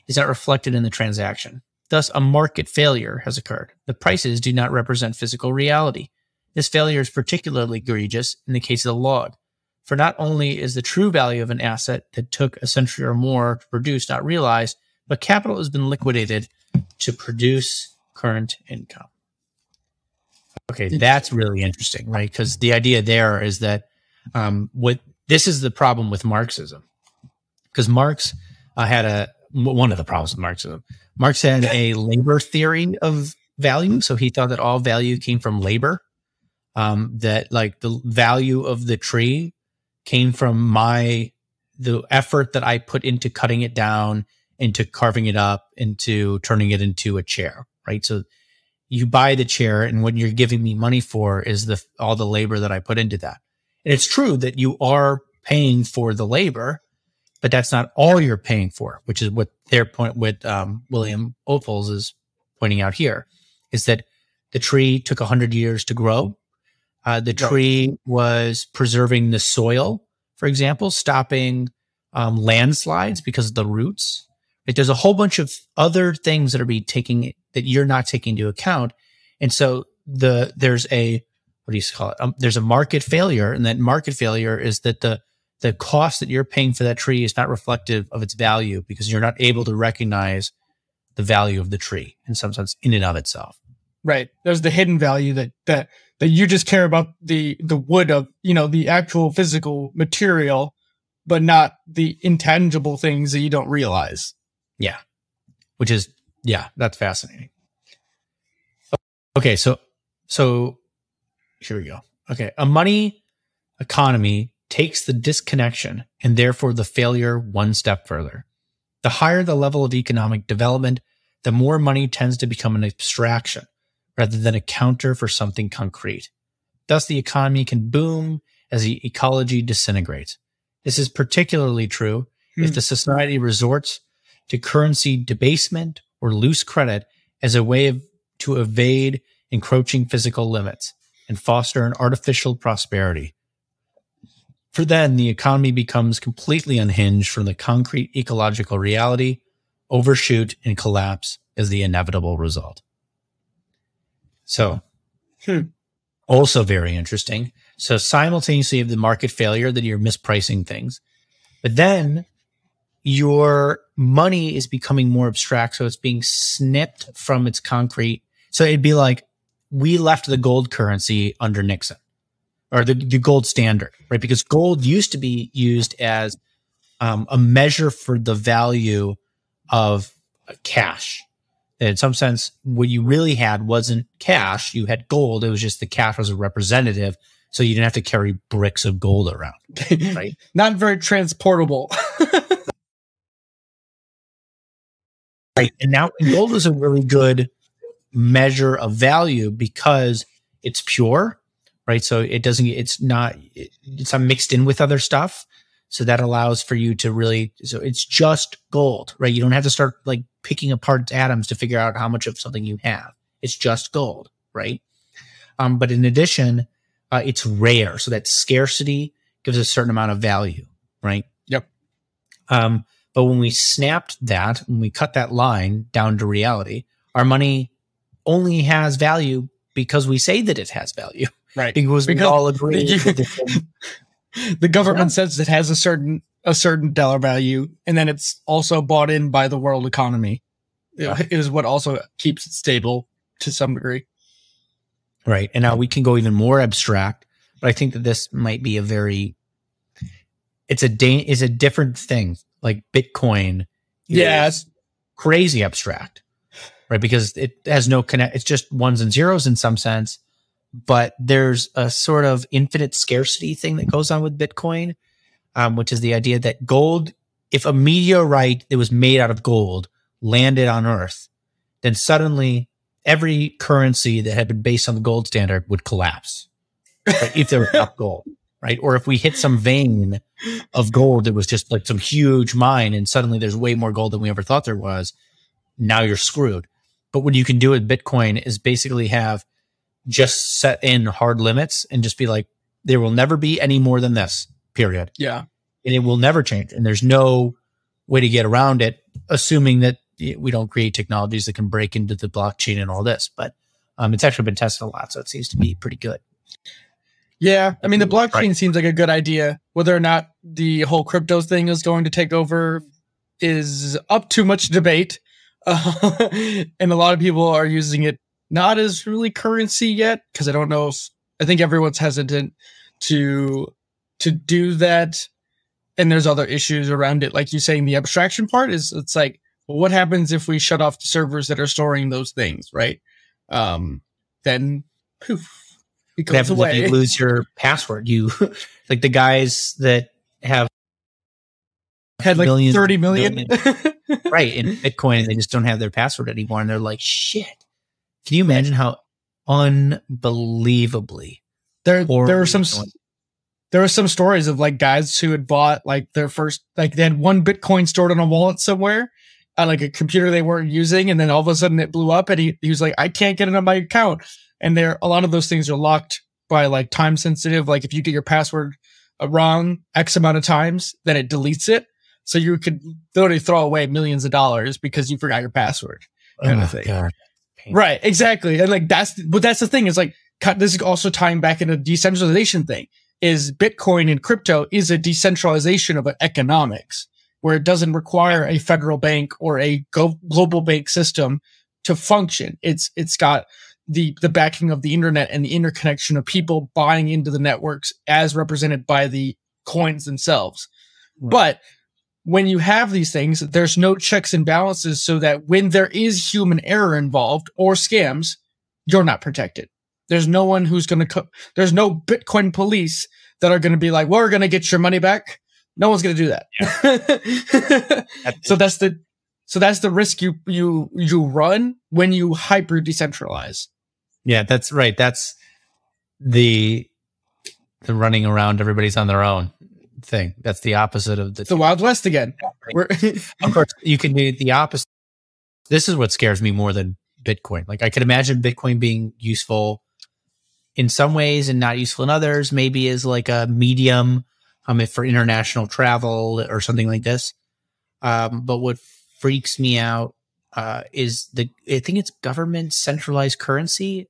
Speaker 1: is not reflected in the transaction. Thus, a market failure has occurred. The prices do not represent physical reality. This failure is particularly egregious in the case of the log, for not only is the true value of an asset that took a century or more to produce not realized, but capital has been liquidated to produce current income. Okay, that's really interesting, right? Because the idea there is that um, what this is the problem with Marxism, because Marx uh, had a one of the problems with Marxism. Marx had a labor theory of value, so he thought that all value came from labor. Um, that like the value of the tree came from my the effort that I put into cutting it down, into carving it up, into turning it into a chair, right? So you buy the chair and what you're giving me money for is the all the labor that I put into that. And it's true that you are paying for the labor, but that's not all you're paying for, which is what their point with um, William Ophuls is pointing out here, is that the tree took hundred years to grow. Uh, the tree was preserving the soil, for example, stopping um, landslides because of the roots. Like there's a whole bunch of other things that are being taking that you're not taking into account, and so the there's a what do you call it? Um, there's a market failure, and that market failure is that the the cost that you're paying for that tree is not reflective of its value because you're not able to recognize the value of the tree in some sense in and of itself.
Speaker 2: Right. There's the hidden value that that that you just care about the the wood of you know the actual physical material, but not the intangible things that you don't realize.
Speaker 1: Yeah. Which is, yeah, that's fascinating. Okay. So, so here we go. Okay. A money economy takes the disconnection and therefore the failure one step further. The higher the level of economic development, the more money tends to become an abstraction rather than a counter for something concrete. Thus, the economy can boom as the ecology disintegrates. This is particularly true hmm. if the society resorts to currency debasement or loose credit as a way of, to evade encroaching physical limits and foster an artificial prosperity. For then, the economy becomes completely unhinged from the concrete ecological reality. Overshoot and collapse is the inevitable result. So, hmm. also very interesting. So, simultaneously, you have the market failure that you're mispricing things, but then your money is becoming more abstract. So it's being snipped from its concrete. So it'd be like we left the gold currency under Nixon or the, the gold standard, right? Because gold used to be used as um, a measure for the value of cash. In some sense, what you really had wasn't cash. You had gold. It was just the cash was a representative. So you didn't have to carry bricks of gold around, right?
Speaker 2: Not very transportable.
Speaker 1: Right. And now and gold is a really good measure of value because it's pure, right? So it doesn't, it's not, it's not mixed in with other stuff. So that allows for you to really, so it's just gold, right? You don't have to start like picking apart atoms to figure out how much of something you have. It's just gold, right? Um, but in addition, uh, it's rare. So that scarcity gives a certain amount of value, right?
Speaker 2: Yep.
Speaker 1: Um, but when we snapped that, when we cut that line down to reality, our money only has value because we say that it has value.
Speaker 2: Right.
Speaker 1: Because, because we all agree.
Speaker 2: The, the government yeah. says it has a certain a certain dollar value, and then it's also bought in by the world economy. Yeah. It is what also keeps it stable to some degree.
Speaker 1: Right. And now we can go even more abstract, but I think that this might be a very it's a da- is a different thing like Bitcoin.
Speaker 2: Yeah, it's
Speaker 1: crazy abstract, right? Because it has no connect. It's just ones and zeros in some sense, but there's a sort of infinite scarcity thing that goes on with Bitcoin, um, which is the idea that gold, if a meteorite that was made out of gold landed on Earth, then suddenly every currency that had been based on the gold standard would collapse. Right? if there was enough gold right? Or if we hit some vein of gold that was just like some huge mine and suddenly there's way more gold than we ever thought there was, now you're screwed. But what you can do with Bitcoin is basically have just set in hard limits and just be like, there will never be any more than this, period.
Speaker 2: Yeah.
Speaker 1: And it will never change. And there's no way to get around it assuming that we don't create technologies that can break into the blockchain and all this. But um, it's actually been tested a lot, so it seems to be pretty good.
Speaker 2: Yeah, I mean the blockchain right. seems like a good idea. Whether or not the whole crypto thing is going to take over is up to much debate, uh, and a lot of people are using it not as really currency yet because I don't know. If, I think everyone's hesitant to to do that, and there's other issues around it. Like you saying, the abstraction part is it's like, well, what happens if we shut off the servers that are storing those things, right? Um, then poof,
Speaker 1: it goes away. you lose your password. You like the guys that have
Speaker 2: had like millions, 30 million, million
Speaker 1: right in Bitcoin and they just don't have their password anymore. And they're like, shit. Can you imagine how unbelievably
Speaker 2: there, there were some, there were some stories of like guys who had bought like their first, like they had one Bitcoin stored in a wallet somewhere on like a computer they weren't using. And then all of a sudden it blew up and he, he was like, I can't get it on my account and there a lot of those things are locked by like time sensitive like if you get your password uh, wrong x amount of times then it deletes it so you could literally throw away millions of dollars because you forgot your password kind oh of thing God. Right exactly and like that's but that's the thing is like this is also tying back into the decentralization thing is bitcoin and crypto is a decentralization of economics where it doesn't require a federal bank or a go- global bank system to function it's it's got the the backing of the internet and the interconnection of people buying into the networks as represented by the coins themselves. Right. But when you have these things, there's no checks and balances so that when there is human error involved or scams, you're not protected. There's no one who's going to, co- there's no Bitcoin police that are going to be like, we're going to get your money back. No one's going to do that. Yeah. so that's the, so that's the risk you, you, you run when you hyper decentralize.
Speaker 1: Yeah, that's right. That's the the running around everybody's on their own thing. That's the opposite of the,
Speaker 2: the Wild West again.
Speaker 1: of course, you can do the opposite. This is what scares me more than Bitcoin. Like I could imagine Bitcoin being useful in some ways and not useful in others. Maybe as like a medium, um, if for international travel or something like this. Um, but what freaks me out uh, is the I think it's government centralized currency.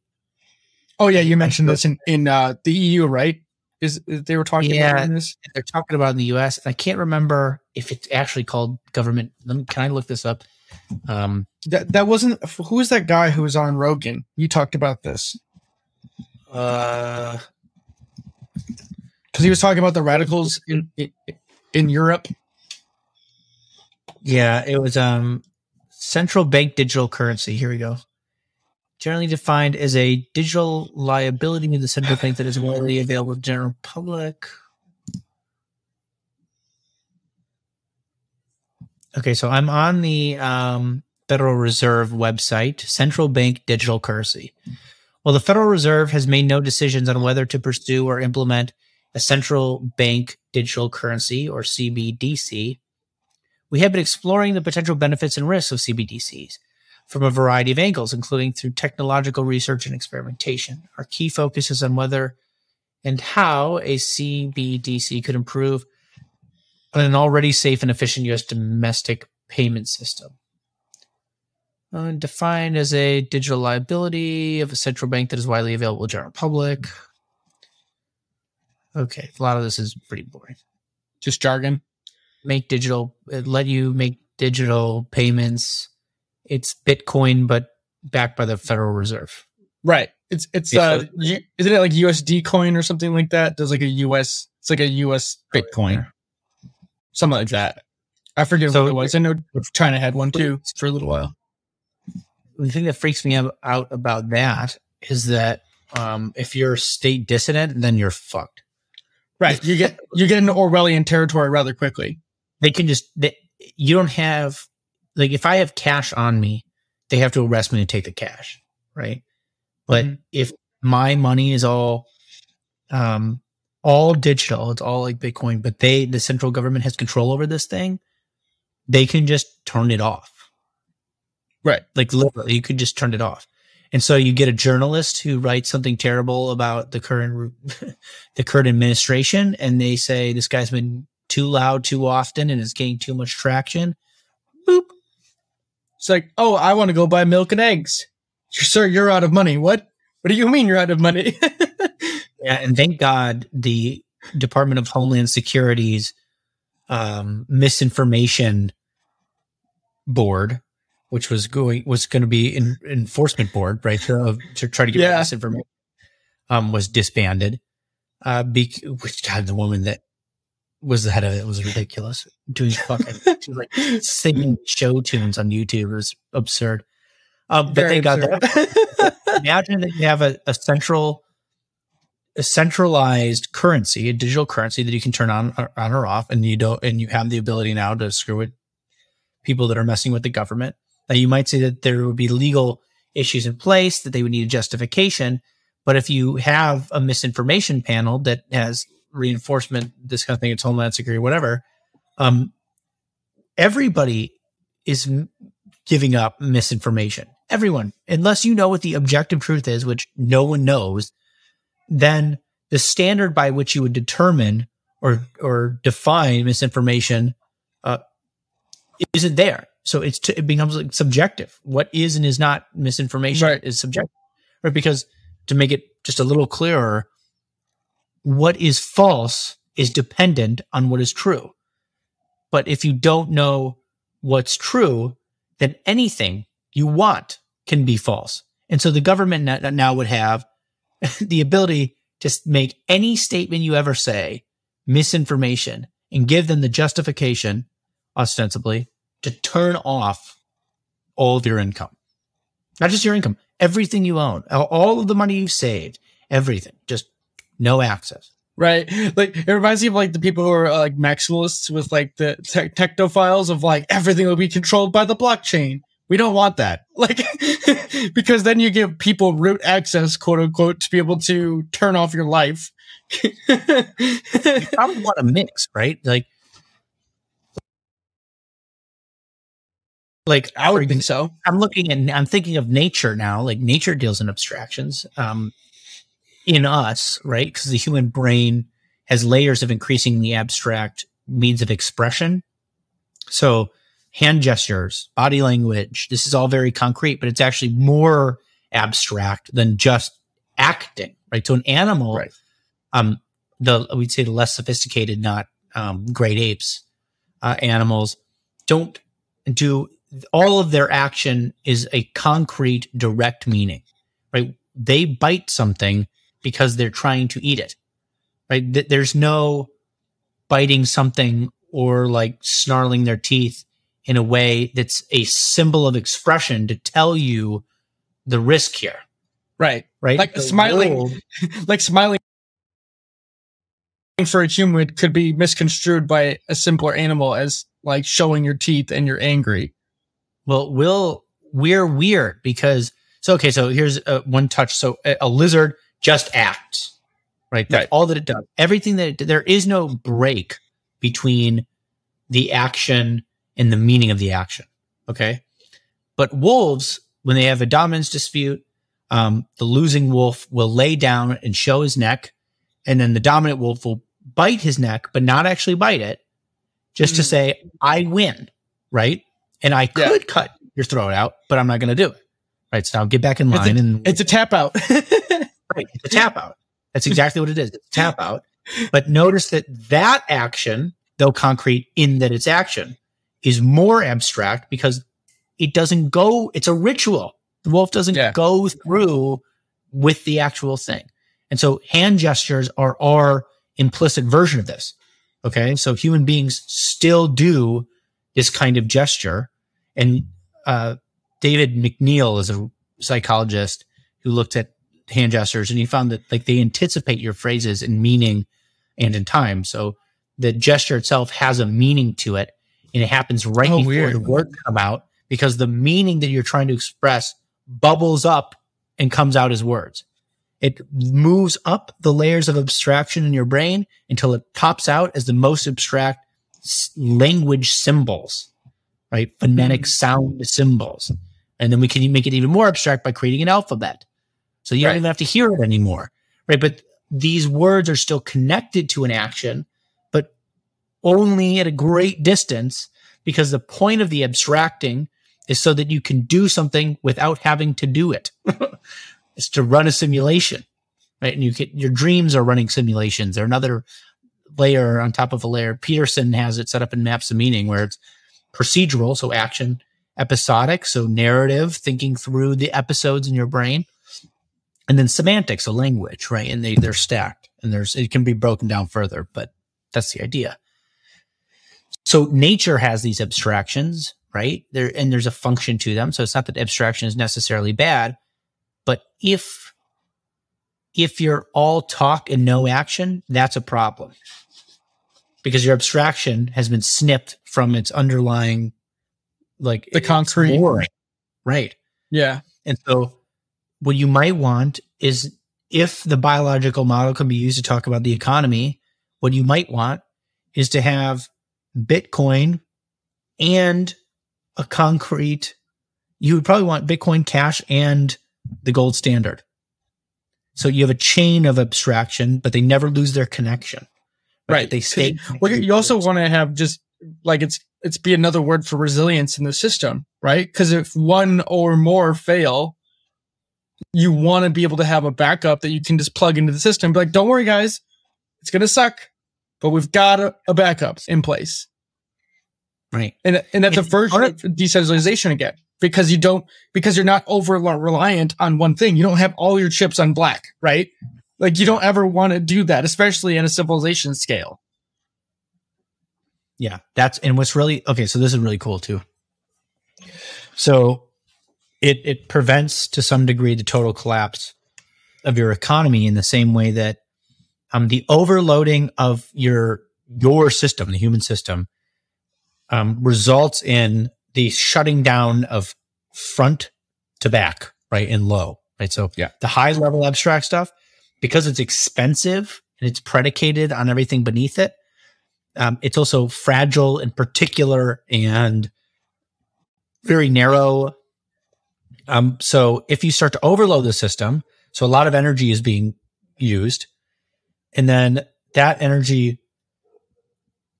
Speaker 2: Oh yeah, you mentioned this in in uh, the EU, right? Is, they were talking yeah, about this?
Speaker 1: They're talking about in the U.S. I can't remember if it's actually called government. Me, can I look this up?
Speaker 2: Um, that that wasn't who was that guy who was on Rogan? You talked about this. Uh, because he was talking about the radicals in, in in Europe.
Speaker 1: Yeah, it was um central bank digital currency. Here we go generally defined as a digital liability of the central bank that is widely available to the general public. Okay, so I'm on the um, Federal Reserve website, central bank digital currency. Well, the Federal Reserve has made no decisions on whether to pursue or implement a central bank digital currency or CBDC. We have been exploring the potential benefits and risks of CBDCs from a variety of angles, including through technological research and experimentation. Our key focus is on whether and how a CBDC could improve on an already safe and efficient U.S. domestic payment system. Uh, defined as a digital liability of a central bank that is widely available to the general public. Okay, a lot of this is pretty boring.
Speaker 2: Just jargon.
Speaker 1: Make digital, let you make digital payments it's Bitcoin, but backed by the Federal Reserve.
Speaker 2: Right. It's it's uh, isn't it like USD coin or something like that? Does like a US? It's like a US Bitcoin, something like that. I forget so, what it was. I know China had one too for a little while.
Speaker 1: The thing that freaks me out about that is that um, if you're state dissident, then you're fucked.
Speaker 2: Right. You get you get into Orwellian territory rather quickly.
Speaker 1: They can just they, you don't have like if I have cash on me, they have to arrest me to take the cash, right? But mm-hmm. if my money is all um all digital, it's all like Bitcoin, but they the central government has control over this thing, they can just turn it off.
Speaker 2: Right.
Speaker 1: Like literally you could just turn it off. And so you get a journalist who writes something terrible about the current the current administration and they say this guy's been too loud too often and is getting too much traction. Boop
Speaker 2: It's like, oh, I want to go buy milk and eggs. Sir, you're out of money. What? What do you mean you're out of money?
Speaker 1: yeah, and thank God the Department of Homeland Security's um, misinformation board, which was going was going to be an enforcement board, right, to, to try to get
Speaker 2: Yeah.
Speaker 1: misinformation, um, was disbanded. Uh, bec- which God, the woman that was the head of it was ridiculous. Doing fucking, she was like singing show tunes on YouTube. It was absurd. Um, but
Speaker 2: Very
Speaker 1: they got
Speaker 2: absurd.
Speaker 1: that imagine that you have a, a central a centralized currency a digital currency that you can turn on or, on or off and you don't and you have the ability now to screw with people that are messing with the government now you might say that there would be legal issues in place that they would need a justification but if you have a misinformation panel that has reinforcement this kind of thing it's homeland security whatever um everybody is m- giving up misinformation. Everyone. Unless you know what the objective truth is which no one knows then the standard by which you would determine or or define misinformation uh, isn't there. So it's t- it becomes like subjective. What is and is not misinformation
Speaker 2: Right.
Speaker 1: is subjective. Right? Because to make it just a little clearer what is false is dependent on what is true but if you don't know what's true then anything you want can be false. And so the government now would have the ability to make any statement you ever say misinformation and give them the justification, ostensibly, to turn off all of your income. Not just your income, everything you own, all- of the money you've saved, everything, just no access.
Speaker 2: Right. Like it reminds me of like the people who are uh, like maximalists with like the te- technophiles of like everything will be controlled by the blockchain. We don't want that. Like because then you give people root access, quote unquote, to be able to turn off your life.
Speaker 1: You probably want a mix, right? Like, like
Speaker 2: I would think so.
Speaker 1: I'm looking and I'm thinking of nature now. Like nature deals in abstractions. Um, in us, right? Because the human brain has layers of increasingly abstract means of expression. So hand gestures, body language, this is all very concrete, but it's actually more abstract than just acting, right? So an animal,
Speaker 2: Right.
Speaker 1: um, the we'd say the less sophisticated, not um, great apes, uh, animals don't do all of their action is a concrete, direct meaning, right? They bite something because they're trying to eat it, right? Th- There's no biting something or like snarling their teeth in a way that's a symbol of expression to tell you the risk here,
Speaker 2: Right.
Speaker 1: right?
Speaker 2: Like
Speaker 1: The
Speaker 2: smiling.
Speaker 1: world-
Speaker 2: Like smiling for a human could be misconstrued by a simpler animal as like showing your teeth and you're angry.
Speaker 1: Well, we'll we're weird because so okay. So here's uh, one touch. So a, a lizard just acts, right? That's
Speaker 2: Right.
Speaker 1: all that it does. Everything that it, there is no break between the action and the meaning of the action. Okay, but wolves, when they have a dominance dispute, um, the losing wolf will lay down and show his neck, and then the dominant wolf will bite his neck, but not actually bite it, just to
Speaker 2: Mm.
Speaker 1: say, "I win," right? And I
Speaker 2: Yeah.
Speaker 1: could cut your throat out, but I'm not going to do it. Right. So now get back in
Speaker 2: It's a-
Speaker 1: line and
Speaker 2: It's a tap out.
Speaker 1: right, it's a tap out. That's exactly what it is. It's a tap out. But notice that that action, though concrete in that it's action, is more abstract because it doesn't go, it's a ritual. The wolf doesn't
Speaker 2: Yeah.
Speaker 1: go through with the actual thing. And so hand gestures are our implicit version of this. Okay. So human beings still do this kind of gesture. And uh, David McNeill is a psychologist who looked at hand gestures and he found that like they anticipate your phrases in meaning and in time. So the gesture itself has a meaning to it and it happens right
Speaker 2: Oh,
Speaker 1: before
Speaker 2: weird.
Speaker 1: the words come out because the meaning that you're trying to express bubbles up and comes out as words. It moves up the layers of abstraction in your brain until it pops out as the most abstract s- language symbols, right? Phonetic
Speaker 2: Mhm.
Speaker 1: sound symbols. And then we can make it even more abstract by creating an alphabet. So you
Speaker 2: Right.
Speaker 1: don't even have to hear it anymore, right? But these words are still connected to an action, but only at a great distance because the point of the abstracting is so that you can do something without having to do it. it's to run a simulation, right? And you get your dreams are running simulations. They're another layer on top of a layer. Peterson has it set up in Maps of Meaning where it's procedural, so action, episodic, so narrative, thinking through the episodes in your brain, and then semantics, a language, right? And they they're stacked, and there's it can be broken down further, but that's the idea. So nature has these abstractions, right? There and there's a function to them. So it's not that abstraction is necessarily bad, but if if you're all talk and no action, that's a problem. Because your abstraction has been snipped from its underlying like
Speaker 2: the concrete.
Speaker 1: Boring. Right.
Speaker 2: Yeah.
Speaker 1: And so what you might want is if the biological model can be used to talk about the economy, what you might want is to have Bitcoin and a concrete, you would probably want Bitcoin Cash and the gold standard. So you have a chain of abstraction, but they never lose their connection.
Speaker 2: Right. right.
Speaker 1: They stay.
Speaker 2: Well, you also want to have just like it's it's be another word for resilience in the system, right? Because if one or more fail, you want to be able to have a backup that you can just plug into the system. Be like, don't worry, guys, it's gonna suck, but we've got a, a backup in place.
Speaker 1: Right.
Speaker 2: And and that's the first decentralization again. Because you don't because you're not over reliant on one thing. You don't have all your chips on black, right? Like you don't ever want to do that, especially in a civilization scale.
Speaker 1: Yeah, that's and what's really okay. So this is really cool too. So it it prevents to some degree the total collapse of your economy in the same way that um the overloading of your your system, the human system, um, results in the shutting down of front to back, right, and low, right. So
Speaker 2: yeah,
Speaker 1: the high level abstract stuff because it's expensive and it's predicated on everything beneath it um, it's also fragile and particular and very narrow. Um, so if you start to overload the system, so a lot of energy is being used, and then that energy,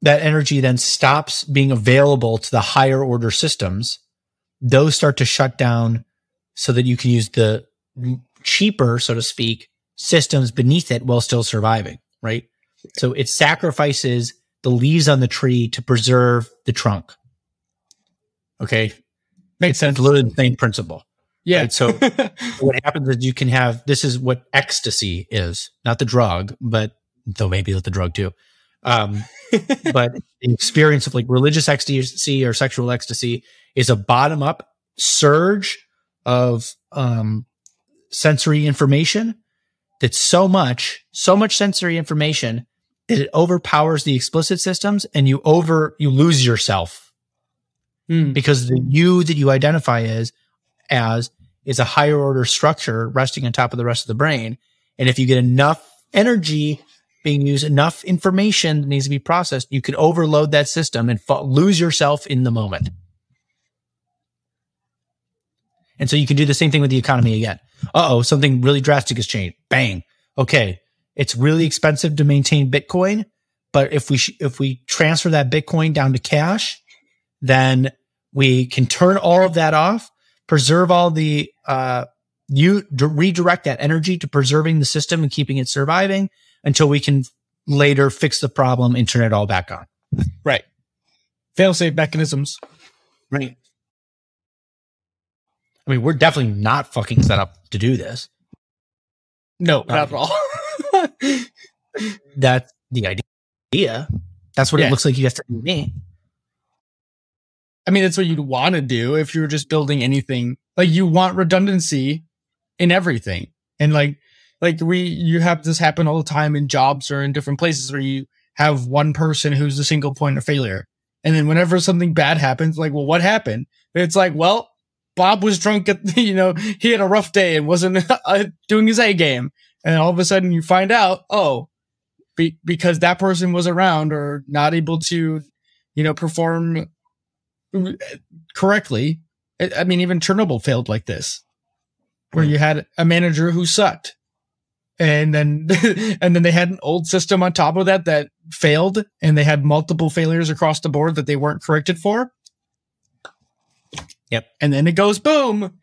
Speaker 1: that energy then stops being available to the higher order systems. Those start to shut down so that you can use the cheaper, so to speak, systems beneath it while still surviving, right? So it sacrifices the leaves on the tree to preserve the trunk. Okay. Makes sense. It's literally the same principle.
Speaker 2: Yeah. Right?
Speaker 1: So what happens is you can have this is what ecstasy is, not the drug, but though maybe the drug too. Um, but the experience of like religious ecstasy or sexual ecstasy is a bottom up surge of um, sensory information that's so much, so much sensory information that it overpowers the explicit systems and you over you lose yourself mm. because the you that you identify as as is a higher order structure resting on top of the rest of the brain. And if you get enough energy being used enough information that needs to be processed you can overload that system and lose yourself in the moment. And so you can do the same thing with the economy again. Uh-oh something really drastic has changed. Bang. Okay. It's really expensive to maintain Bitcoin, but if we sh- if we transfer that Bitcoin down to cash, then we can turn all of that off, preserve all the uh, you d- redirect that energy to preserving the system and keeping it surviving until we can later fix the problem and turn it all back on.
Speaker 2: Right. Fail-safe mechanisms.
Speaker 1: Right. I mean, we're definitely not fucking set up to do this.
Speaker 2: No, not at all.
Speaker 1: That's the idea. That's what yeah. it looks like you have to do me.
Speaker 2: I mean, that's what you'd want to do if you were just building anything. Like you want redundancy in everything. And like like we you have this happen all the time in jobs or in different places where you have one person who's the single point of failure. And then whenever something bad happens, like, well, what happened? It's like, well, Bob was drunk at, the, you know, he had a rough day and wasn't uh, doing his A game and all of a sudden you find out, oh, be, because that person was around or not able to, you know, perform correctly. I mean, even Chernobyl failed like this, where hmm. you had a manager who sucked, and then and then they had an old system on top of that that failed, and they had multiple failures across the board that they weren't corrected for.
Speaker 1: Yep.
Speaker 2: And then it goes boom.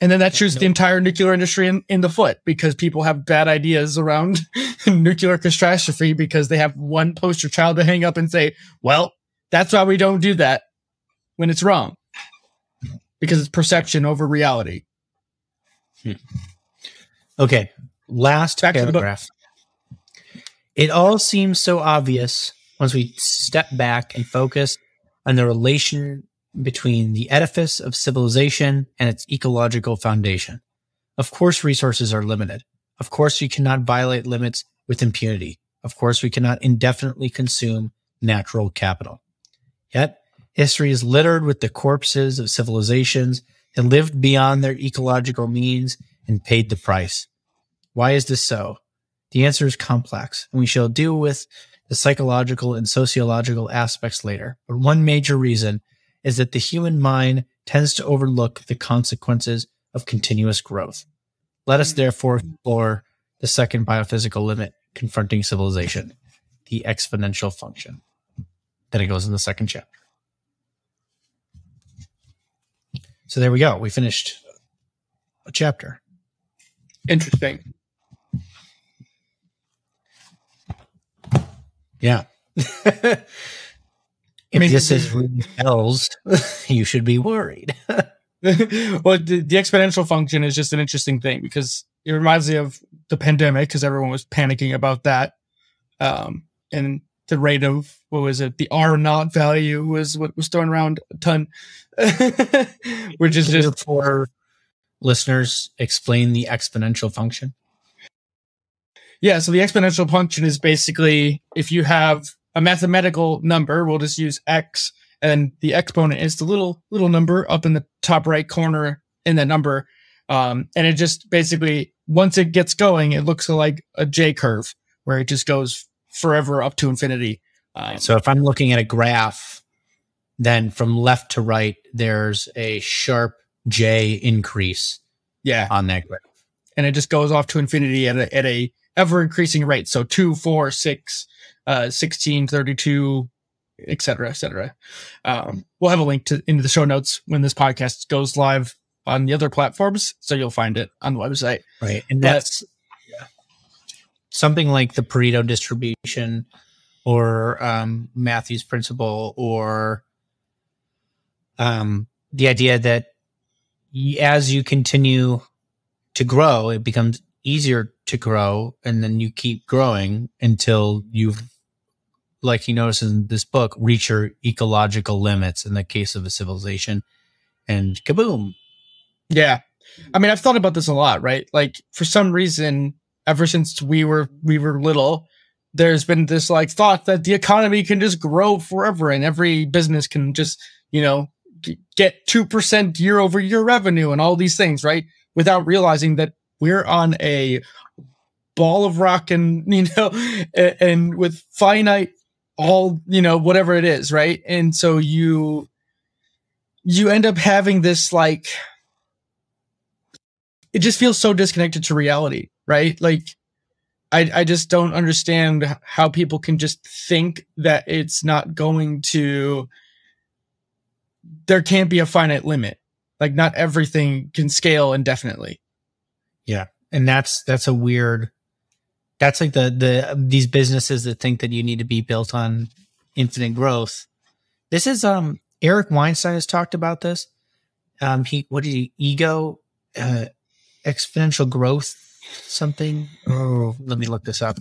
Speaker 2: And then that shoots the entire nuclear industry in, in the foot because people have bad ideas around nuclear catastrophe because they have one poster child to hang up and say, well, that's why we don't do that when it's wrong. Because it's perception over reality. Hmm.
Speaker 1: Okay. Last
Speaker 2: Back to the book.
Speaker 1: paragraph. It all seems so obvious once we step back and focus on the relation between the edifice of civilization and its ecological foundation. Of course, resources are limited. Of course, we cannot violate limits with impunity. Of course, we cannot indefinitely consume natural capital. Yet, history is littered with the corpses of civilizations that lived beyond their ecological means and paid the price. Why is this so? The answer is complex, and we shall deal with the psychological and sociological aspects later. But one major reason is that the human mind tends to overlook the consequences of continuous growth. Let us therefore explore the second biophysical limit confronting civilization, the exponential function. Then it goes in the second chapter. So there we go. We finished a chapter.
Speaker 2: Interesting.
Speaker 1: Yeah. if
Speaker 2: mean,
Speaker 1: this is really hells, you should be worried.
Speaker 2: well, the, the exponential function is just an interesting thing because it reminds me of the pandemic because everyone was panicking about that. Um, and the rate of what was it? The R naught value was what was thrown around a ton, which is just
Speaker 1: for listeners explain the exponential function.
Speaker 2: Yeah, so the exponential function is basically if you have a mathematical number, we'll just use x, and the exponent is the little little number up in the top right corner in that number, um, and it just basically once it gets going, it looks like a J curve where it just goes forever up to infinity. Um,
Speaker 1: So if I'm looking at a graph, then from left to right, there's a sharp J increase
Speaker 2: yeah,
Speaker 1: on that graph.
Speaker 2: and it just goes off to infinity at a, at a ever increasing rate. So 2, 4, 6, uh, 16, 32, et cetera, et cetera. Um, we'll have a link to into the show notes when this podcast goes live on the other platforms. So you'll find it on the website.
Speaker 1: Right. And
Speaker 2: But-
Speaker 1: that's something like the Pareto distribution or um, Matthew's principle or um, the idea that as you continue to grow, it becomes easier to grow. And then you keep growing until you've, like he notices in this book, reach your ecological limits in the case of a civilization. And kaboom.
Speaker 2: Yeah. I mean, I've thought about this a lot, right? Like for some reason, ever since we were we were little, there's been this like thought that the economy can just grow forever and every business can just, you know, get 2% year over year revenue and all these things, right? Without realizing that we're on a ball of rock and, you know, and, and with finite all, you know, whatever it is, right? And so you you end up having this like it just feels so disconnected to reality, right? Like I I just don't understand how people can just think that it's not going to there can't be a finite limit. Like not everything can scale indefinitely. Yeah.
Speaker 1: And that's that's a weird that's like the the these businesses that think that you need to be built on infinite growth this is um eric weinstein has talked about this um he what did he ego uh exponential growth something oh let me look this up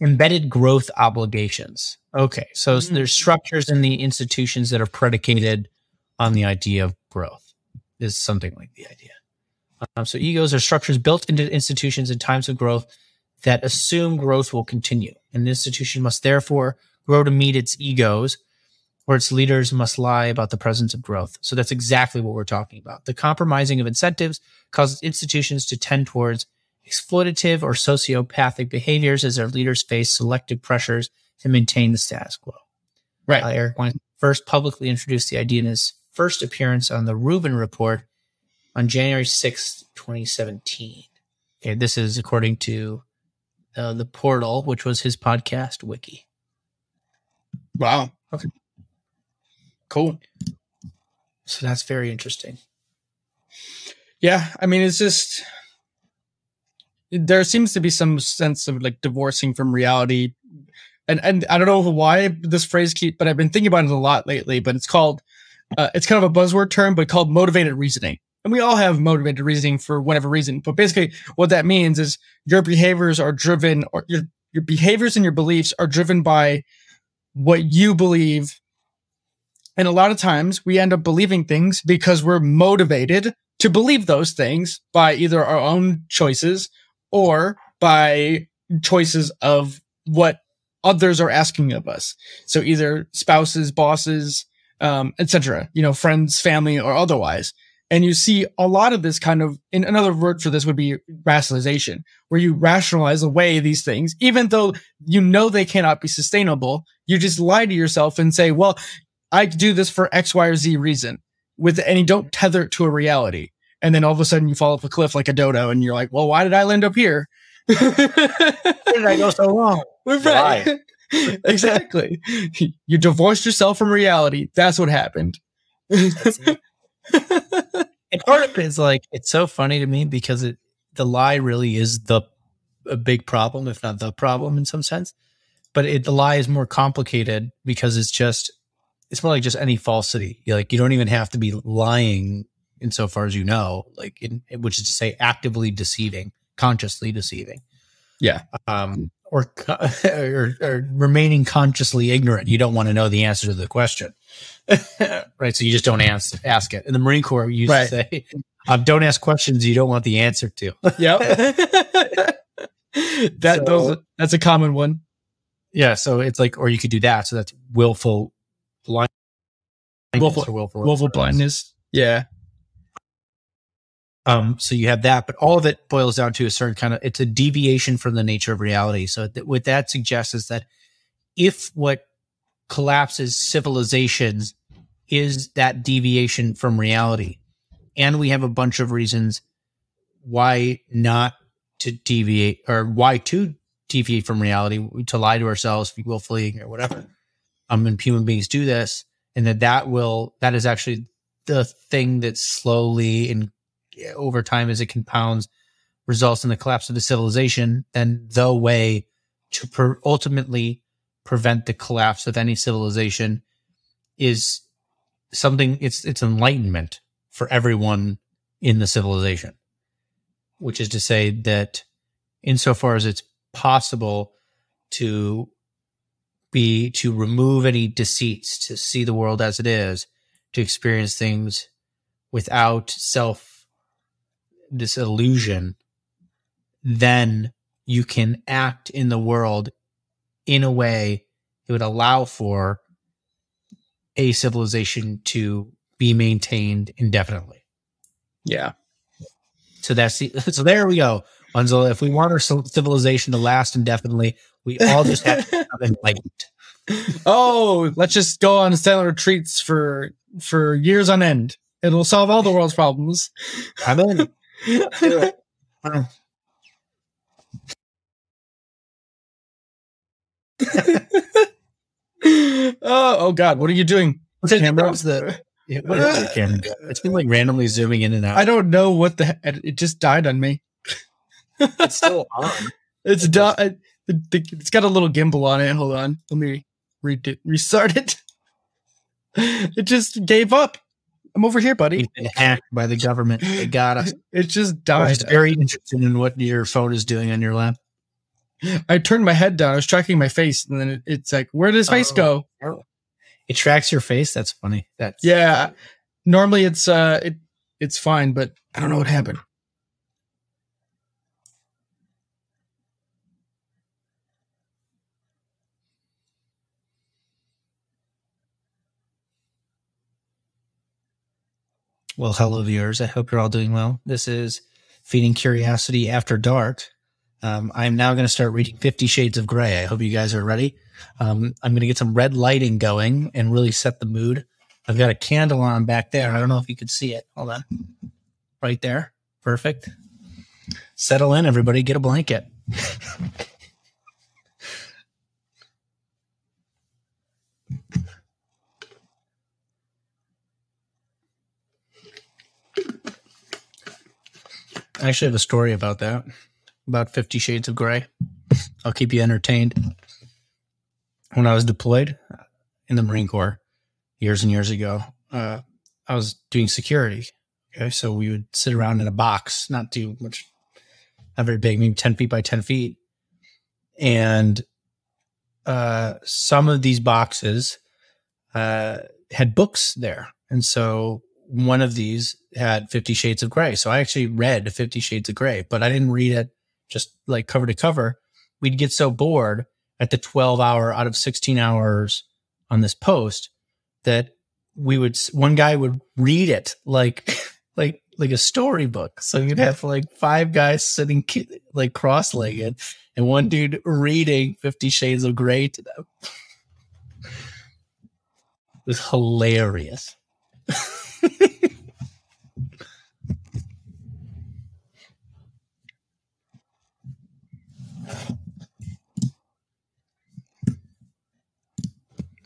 Speaker 1: embedded growth obligations okay so
Speaker 2: Mm.
Speaker 1: there's structures in the institutions that are predicated on the idea of growth is something like the idea. Um, so egos are structures built into institutions in times of growth that assume growth will continue. An institution must therefore grow to meet its egos, or its leaders must lie about the presence of growth. So that's exactly what we're talking about. The compromising of incentives causes institutions to tend towards exploitative or sociopathic behaviors as their leaders face selective pressures to maintain the status quo.
Speaker 2: Right.
Speaker 1: Uh, Eric first publicly introduced the idea in his first appearance on the Rubin Report on January sixth, 2017. Okay, this is according to uh, the portal, which was his podcast wiki.
Speaker 2: Wow.
Speaker 1: Okay.
Speaker 2: Cool.
Speaker 1: So that's very interesting.
Speaker 2: Yeah, I mean, it's just there seems to be some sense of like divorcing from reality, and and I don't know why this phrase keep, but I've been thinking about it a lot lately. But it's called, uh, it's kind of a buzzword term, but called motivated reasoning. And we all have motivated reasoning for whatever reason. But basically, what that means is your behaviors are driven, or your your behaviors and your beliefs are driven by what you believe. And a lot of times we end up believing things because we're motivated to believe those things by either our own choices or by choices of what others are asking of us. So either spouses, bosses, um, etc. You know, friends, family, or otherwise. And you see a lot of this kind of, in another word for this would be rationalization, where you rationalize away these things, even though you know they cannot be sustainable. You just lie to yourself and say, well, I do this for X, Y, or Z reason with, and you don't tether it to a reality. And then all of a sudden you fall off a cliff like a dodo and you're like, well, why did I land up here?
Speaker 1: Where did I go so wrong?
Speaker 2: right. exactly. You divorced yourself from reality. That's what happened.
Speaker 1: and part of it is like it's so funny to me because it the lie really is the a big problem, if not the problem in some sense. But it, the lie is more complicated because it's just it's more like just any falsity. you like you don't even have to be lying insofar as you know, like in, which is to say actively deceiving, consciously deceiving.
Speaker 2: Yeah.
Speaker 1: Um, or, or, or remaining consciously ignorant. You don't want to know the answer to the question. right. So you just don't ask, ask it. In the Marine Corps, you right. say, um, don't ask questions you don't want the answer to.
Speaker 2: yep. that so, those, that's a common one.
Speaker 1: Yeah. So it's like, or you could do that. So that's willful blindness.
Speaker 2: Willful, willful, willful blindness. Yeah.
Speaker 1: Um, so you have that, but all of it boils down to a certain kind of it's a deviation from the nature of reality. So th- what that suggests is that if what collapses civilizations is that deviation from reality, and we have a bunch of reasons why not to deviate or why to deviate from reality, to lie to ourselves willfully or whatever. Um, and human beings do this, and that that will that is actually the thing that slowly and over time as it compounds results in the collapse of the civilization, then the way to per- ultimately prevent the collapse of any civilization is something it's it's enlightenment for everyone in the civilization which is to say that insofar as it's possible to be to remove any deceits to see the world as it is to experience things without self this illusion, then you can act in the world in a way that would allow for a civilization to be maintained indefinitely.
Speaker 2: Yeah.
Speaker 1: So that's the, so there we go. Wenzel, if we want our civilization to last indefinitely, we all just have to become enlightened.
Speaker 2: Oh, let's just go on silent retreats for for years on end. It'll solve all the world's problems.
Speaker 1: I'm in. Mm. oh,
Speaker 2: oh God, what are you doing?
Speaker 1: What's the camera? the yeah, what is the camera? It's been like randomly zooming in and out.
Speaker 2: I don't know what the it just died on me.
Speaker 1: it's still on.
Speaker 2: It's it done. It's got a little gimbal on it. Hold on, let me re- restart it. It just gave up. I'm over here, buddy.
Speaker 1: We've been hacked by the government. They got us.
Speaker 2: It just died. I
Speaker 1: very interested in what your phone is doing on your lap.
Speaker 2: I turned my head down. I was tracking my face, and then it's like, where does face oh. go?
Speaker 1: It tracks your face. That's funny. That's
Speaker 2: yeah. Normally, it's uh, it it's fine, but I don't know what happened.
Speaker 1: Well, hello, viewers. I hope you're all doing well. This is Feeding Curiosity After Dark. Um, I'm now going to start reading Fifty Shades of Grey. I hope you guys are ready. Um, I'm going to get some red lighting going and really set the mood. I've got a candle on back there. I don't know if you could see it. Hold on. Right there. Perfect. Settle in, everybody. Get a blanket. I actually have a story about that, about Fifty Shades of Grey. I'll keep you entertained. When I was deployed in the Marine Corps years and years ago, uh, I was doing security. Okay, so we would sit around in a box, not too much, not very big, maybe ten feet by ten feet, and uh, some of these boxes uh, had books there, and so one of these had Fifty Shades of Grey. So I actually read Fifty Shades of Grey, but I didn't read it just like cover to cover. We'd get so bored at the 12 hour out of 16 hours on this post that we would one guy would read it like like like a storybook so you'd have like five guys sitting like cross-legged and one dude reading 50 shades of gray to them it was hilarious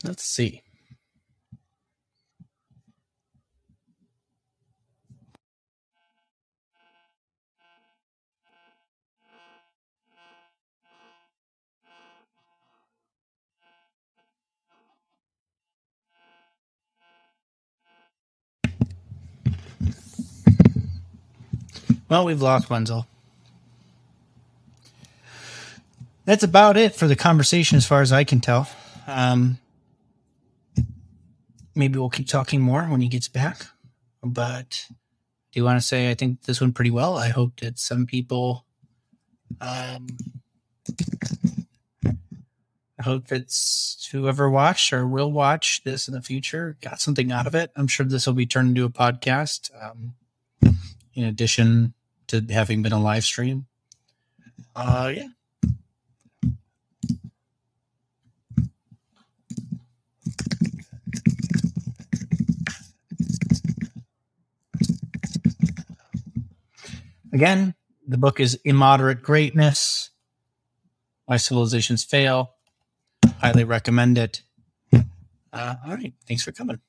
Speaker 1: Let's see. Well, we've lost Wenzel. That's about it for the conversation, as far as I can tell. Um, maybe we'll keep talking more when he gets back. But do you want to say I think this went pretty well? I hope that some people um I hope it's whoever watched or will watch this in the future got something out of it. I'm sure this will be turned into a podcast. Um, in addition to having been a live stream. Uh yeah. Again, the book is Immoderate Greatness Why Civilizations Fail. Highly recommend it. Uh, all right. Thanks for coming.